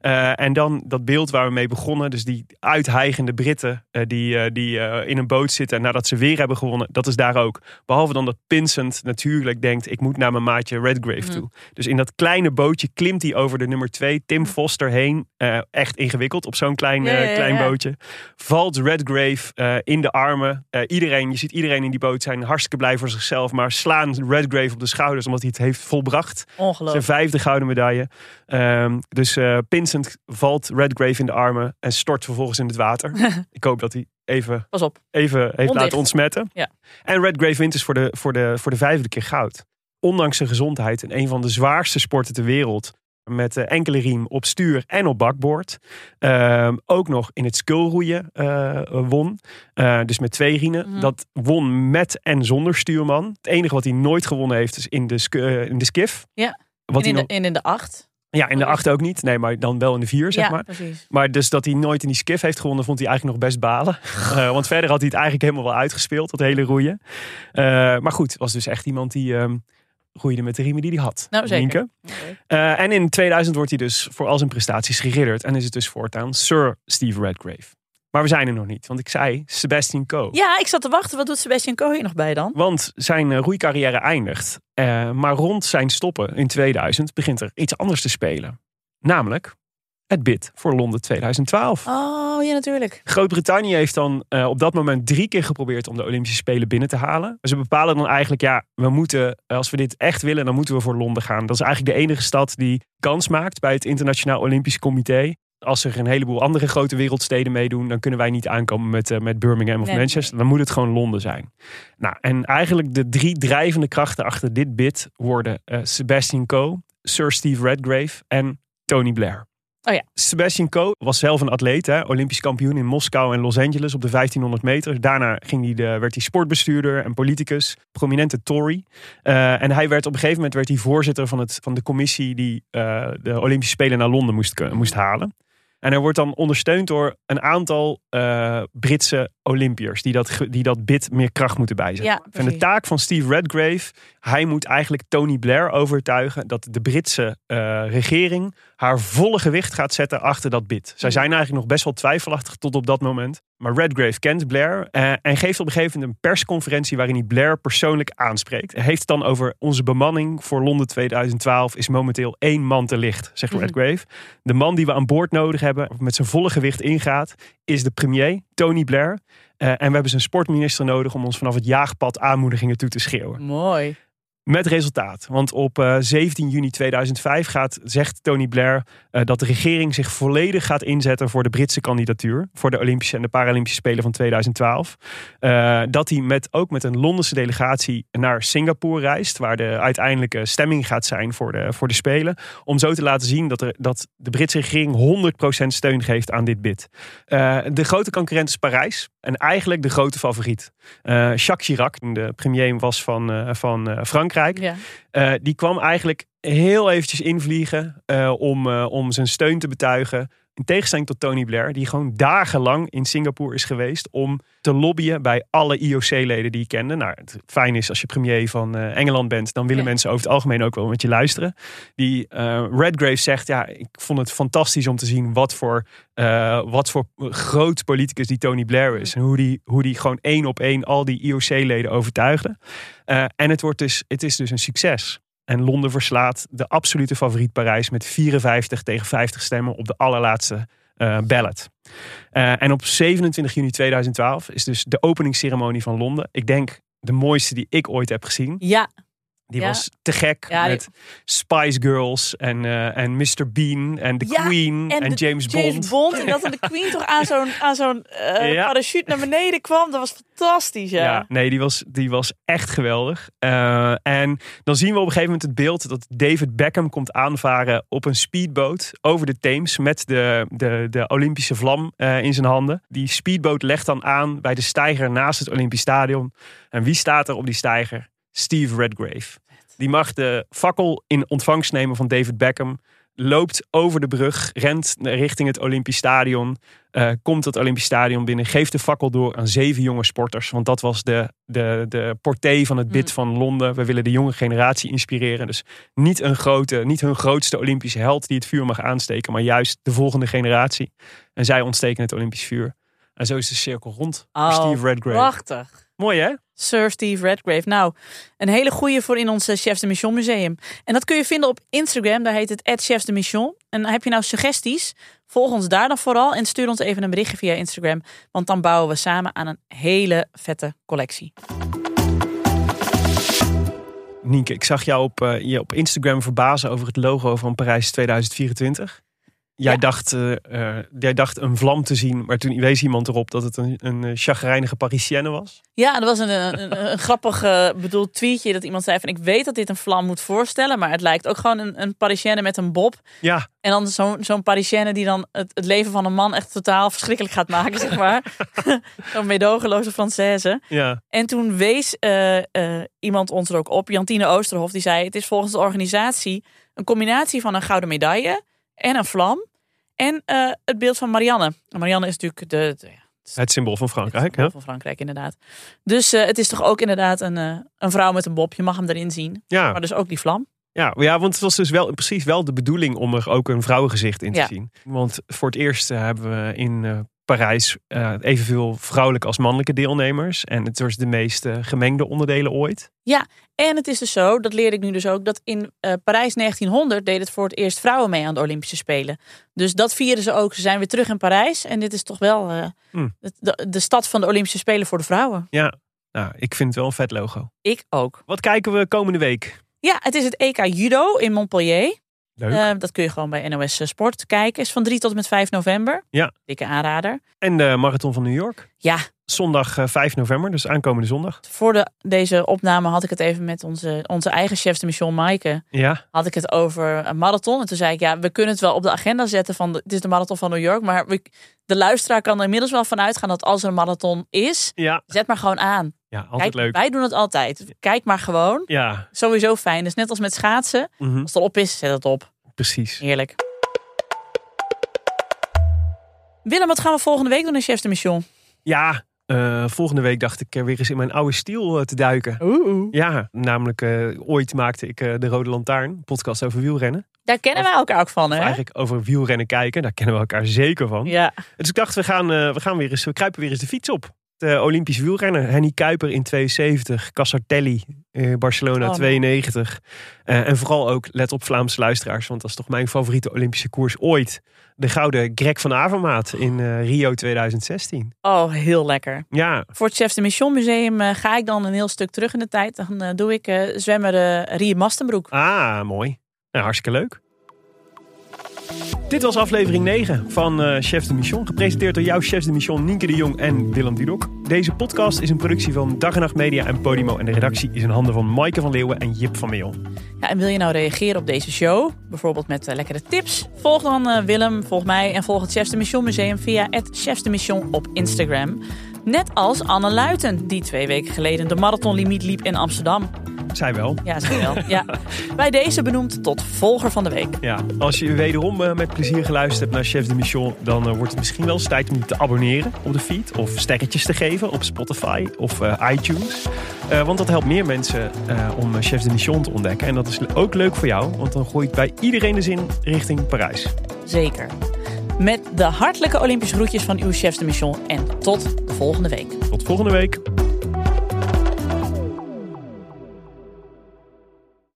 Eh, en dan dat beeld waar we mee begonnen. Dus die uithijgende Britten eh, die, die in een boot zitten nadat ze weer hebben gewonnen. Dat is daar ook. Behalve dan dat Pinsent natuurlijk denkt, ik moet naar mijn maatje Redgrave Mm. toe. Dus in dat kleine bootje klimt hij over de nummer 2, Tim Foster, heen. Echt ingewikkeld op zo'n klein, klein ja. bootje. Valt Redgrave in de armen. Iedereen, je ziet iedereen in die zijn hartstikke blij voor zichzelf. Maar slaan Redgrave op de schouders omdat hij het heeft volbracht. Zijn Ongelooflijk. vijfde gouden medaille. Ehm, dus eh Pinsent valt Redgrave in de armen en stort vervolgens in het water. Ik hoop dat hij even, Pas op. even heeft Ondicht. laten ontsmetten. Ja. En Redgrave wint dus voor de, voor, de, voor de vijfde keer goud. Ondanks zijn gezondheid en een van de zwaarste sporten ter wereld. Met eh, enkele riem op stuur en op bakboord. Ehm, ook nog in het skulroeien eh, won. Eh, dus met twee riemen. Mhm. Dat won met en zonder stuurman. Het enige wat hij nooit gewonnen heeft is in de, in de skif. Ja. Wat En in, de, en in de acht. ja, in de acht ook niet. Nee, maar dan wel in de vier, zeg ja, maar. precies. Maar dus dat hij nooit in die skiff heeft gewonnen, vond hij eigenlijk nog best balen. Want verder had hij het eigenlijk helemaal wel uitgespeeld, dat hele roeien. Maar goed, was dus echt iemand die ehm roeide met de riemen die hij had. Nou, zeker. Eh, en in 2000 wordt hij dus voor al zijn prestaties geridderd. En is het dus voortaan Sir Steve Redgrave. Maar we zijn er nog niet, want ik zei Sebastian Coe. Ja, ik zat te wachten. Wat doet Sebastian Coe hier nog bij dan? Want zijn eh, roeicarrière eindigt. Eh, maar rond zijn stoppen in 2000 begint er iets anders te spelen. Namelijk het bid voor Londen 2012. Oh, ja, natuurlijk. Groot-Brittannië heeft dan eh, op dat moment drie keer geprobeerd om de Olympische Spelen binnen te halen. Ze bepalen dan eigenlijk, ja, we moeten, als we dit echt willen, dan moeten we voor Londen gaan. Dat is eigenlijk de enige stad die kans maakt bij het Internationaal Olympisch Comité. Als er een heleboel andere grote wereldsteden meedoen, dan kunnen wij niet aankomen met, eh, met Birmingham of Nee, Manchester. Dan moet het gewoon Londen zijn. Nou, en eigenlijk de drie drijvende krachten achter dit bid worden eh, Sebastian Coe, Sir Steve Redgrave en Tony Blair. Oh ja. Sebastian Coe was zelf een atleet, hè? Olympisch kampioen in Moskou en Los Angeles op de 1500 meter. Daarna ging hij de, werd hij sportbestuurder en politicus, prominente Tory. Uh, en hij werd op een gegeven moment werd hij voorzitter van, het, van de commissie die uh, de Olympische Spelen naar Londen moest, moest halen. En hij wordt dan ondersteund door een aantal uh, Britse Olympiërs die dat, die dat bid meer kracht moeten bijzetten. Ja, en de taak van Steve Redgrave, hij moet eigenlijk Tony Blair overtuigen dat de Britse uh, regering haar volle gewicht gaat zetten achter dat bid. Zij zijn eigenlijk nog best wel twijfelachtig tot op dat moment. Maar Redgrave kent Blair uh, en geeft op een gegeven moment een persconferentie waarin hij Blair persoonlijk aanspreekt. Hij heeft het dan over onze bemanning voor Londen 2012 is momenteel één man te licht, zegt Redgrave. De man die we aan boord nodig hebben, met zijn volle gewicht ingaat, is de premier, Tony Blair. Uh, en we hebben zijn sportminister nodig om ons vanaf het jaagpad aanmoedigingen toe te schreeuwen. Mooi. Met resultaat. Want op uh, 17 juni 2005 gaat, zegt Tony Blair uh, dat de regering zich volledig gaat inzetten voor de Britse kandidatuur. Voor de Olympische en de Paralympische Spelen van 2012. Uh, dat hij met, ook met een Londense delegatie naar Singapore reist. Waar de uiteindelijke stemming gaat zijn voor de, voor de Spelen. Om zo te laten zien dat, er, dat de Britse regering 100% steun geeft aan dit bid. De grote concurrent is Parijs. En eigenlijk de grote favoriet. Jacques Chirac, de premier was van, van Frankrijk. Ja. Uh, die kwam eigenlijk heel eventjes invliegen om, om zijn steun te betuigen. In tegenstelling tot Tony Blair, die gewoon dagenlang in Singapore is geweest om te lobbyen bij alle IOC-leden die je kende. Nou, het fijn is als je premier van uh, Engeland bent, dan willen Ja. mensen over het algemeen ook wel met je luisteren. Die uh, Redgrave zegt, ja, ik vond het fantastisch om te zien wat voor, uh, wat voor groot politicus die Tony Blair is. En hoe die, hoe die gewoon één op één al die IOC-leden overtuigde. En het, wordt dus, het is dus een succes. En Londen verslaat de absolute favoriet Parijs met 54 tegen 50 stemmen op de allerlaatste uh, ballot. Uh, en op 27 juni 2012 is dus de openingsceremonie van Londen. Ik denk de mooiste die ik ooit heb gezien. Ja, Die Ja. was te gek Ja, die- met Spice Girls en, uh, en Mr. Bean en The Ja, Queen en, de James, James Bond. En dat dan de Queen toch aan zo'n aan zo'n eh, parachute naar beneden kwam. Dat was fantastisch, ja. Ja, nee, die was, die was echt geweldig. Uh, en dan zien we op een gegeven moment het beeld dat David Beckham komt aanvaren op een speedboot over de Theems met de, de, de Olympische vlam in zijn handen. Die speedboot legt dan aan bij de steiger naast het Olympisch Stadion. En wie staat er op die steiger? Steve Redgrave. Die mag de fakkel in ontvangst nemen van David Beckham. Loopt over de brug, rent richting het Olympisch Stadion. Uh, komt het Olympisch Stadion binnen, geeft de fakkel door aan zeven jonge sporters. Want dat was de, de, de portée van het bid Mm. van Londen. We willen de jonge generatie inspireren. Dus niet, een grote, niet hun grootste Olympische held die het vuur mag aansteken, maar juist de volgende generatie. En zij ontsteken het Olympisch vuur. En zo is de cirkel rond Oh, Steve Redgrave. Prachtig. Mooi hè? Sir Steve Redgrave. Nou, een hele goeie voor in ons eh, Chefs de Mission museum. En dat kun je vinden op Instagram. Daar heet het Chefs de Mission. En heb je nou suggesties? Volg ons daar dan vooral en stuur ons even een berichtje via Instagram. Want dan bouwen we samen aan een hele vette collectie. Nienke, ik zag jou op, uh, je op Instagram verbazen over het logo van Parijs 2024. Jij, Ja. dacht, uh, uh, jij dacht een vlam te zien, maar toen wees iemand erop dat het een, een chagrijnige Parisienne was. Ja, er was een, een, een, grappig uh, bedoeld tweetje dat iemand zei van ik weet dat dit een vlam moet voorstellen, maar het lijkt ook gewoon een, een Parisienne met een bob. Ja, En dan zo'n zo'n Parisienne die dan het, het leven van een man echt totaal verschrikkelijk gaat maken, zeg maar. zo'n medogeloze Française. ja. En toen wees iemand ons er ook op, Jantine Oosterhof, die zei: Het is volgens de organisatie een combinatie van een gouden medaille en een vlam. En uh, het beeld van Marianne. Marianne is natuurlijk de, de het symbool van Frankrijk. Hè? Van Frankrijk, inderdaad. Dus uh, het is toch ook inderdaad een, uh, een vrouw met een bob. Je mag hem erin zien. Ja. Maar dus ook die vlam. Ja, ja, want het was dus wel precies wel de bedoeling om er ook een vrouwengezicht in te Ja. zien. Want voor het eerst hebben we in Parijs uh, evenveel vrouwelijke als mannelijke deelnemers. En het was de meest uh, gemengde onderdelen ooit. Ja, en het is dus zo, dat leerde ik nu dus ook, dat in uh, Parijs 1900 deed het voor het eerst vrouwen mee aan de Olympische Spelen. Dus dat vieren ze ook. Ze zijn weer terug in Parijs en dit is toch wel Hmm. de, de stad van de Olympische Spelen voor de vrouwen. Ja, nou, ik vind het wel een vet logo. Ik ook. Wat kijken we komende week? Ja, het is het EK Judo in Montpellier. Leuk. Uh, dat kun je gewoon bij NOS Sport kijken. Is van 3 tot en met 5 november. Ja. Dikke aanrader. En de Marathon van New York. Ja, Zondag eh, 5 november, dus aankomende zondag. Voor de, deze opname had ik het even met onze, onze eigen chef de mission Maaike. Ja, Had ik het over een marathon. En toen zei ik, ja, we kunnen het wel op de agenda zetten van... de- het is de marathon van New York. Maar we, de luisteraar kan er inmiddels wel van uitgaan dat als er een marathon is... ja, Zet maar gewoon aan. Ja altijd Kijk, leuk. Wij doen het altijd. Kijk maar gewoon. Ja, Sowieso fijn. Dus net als met schaatsen. mhm, Als het al op is, zet het op. precies. Heerlijk. Willem, wat gaan we volgende week doen in Chefs de Mission? Ja, eh, volgende week dacht ik er weer eens in mijn oude stiel eh, te duiken. Oeh. Ja, namelijk eh, ooit maakte ik de Rode Lantaarn, podcast over wielrennen. Daar kennen wij elkaar ook van, hè? eigenlijk over wielrennen kijken, daar kennen we elkaar zeker van. Ja. Dus ik dacht, we gaan, we gaan weer eens, we kruipen weer eens de fiets op. De Olympisch wielrenner, Henny Kuiper in 72, Casartelli in Barcelona Oh, 92. Eh, en vooral ook, let op Vlaamse luisteraars, want dat is toch mijn favoriete Olympische koers ooit. De gouden Greg van Avermaat in eh, Rio 2016. Oh, heel lekker. Ja, Voor het Chefs de Mission Museum ga ik dan een heel stuk terug in de tijd. Dan doe ik zwemmer Rie Mastenbroek. ah, mooi. Nou, hartstikke leuk. Dit was aflevering 9 van eh, Chef de Mission. Gepresenteerd door jouw Chef de Mission Nienke de Jong en Willem Dudok. Deze podcast is een productie van Dag en Nacht Media en Podimo. En de redactie is in handen van Maaike van Leeuwen en Jip van Meel. Ja, en wil je nou reageren op deze show? Bijvoorbeeld met eh, lekkere tips? Volg dan eh, Willem, volg mij en volg het Chefs de Mission Museum via het Chefs de Mission op Instagram. Net als Anne Luiten, die twee weken geleden de marathonlimiet liep in Amsterdam. Zij wel. Ja, zie je wel. Ja. Bij deze benoemd tot volger van de week. Ja, als je wederom eh, met plezier geluisterd hebt naar Chef de Mission, dan eh, wordt het misschien wel eens tijd om je te abonneren op de feed. Of sterretjes te geven op Spotify of eh, iTunes. Want dat helpt meer mensen om Chef de Mission te ontdekken. En dat is ook leuk voor jou, want dan gooit bij iedereen de zin richting Parijs. Zeker. Met de hartelijke Olympische groetjes van uw Chefs de Mission. En tot de volgende week. Tot volgende week.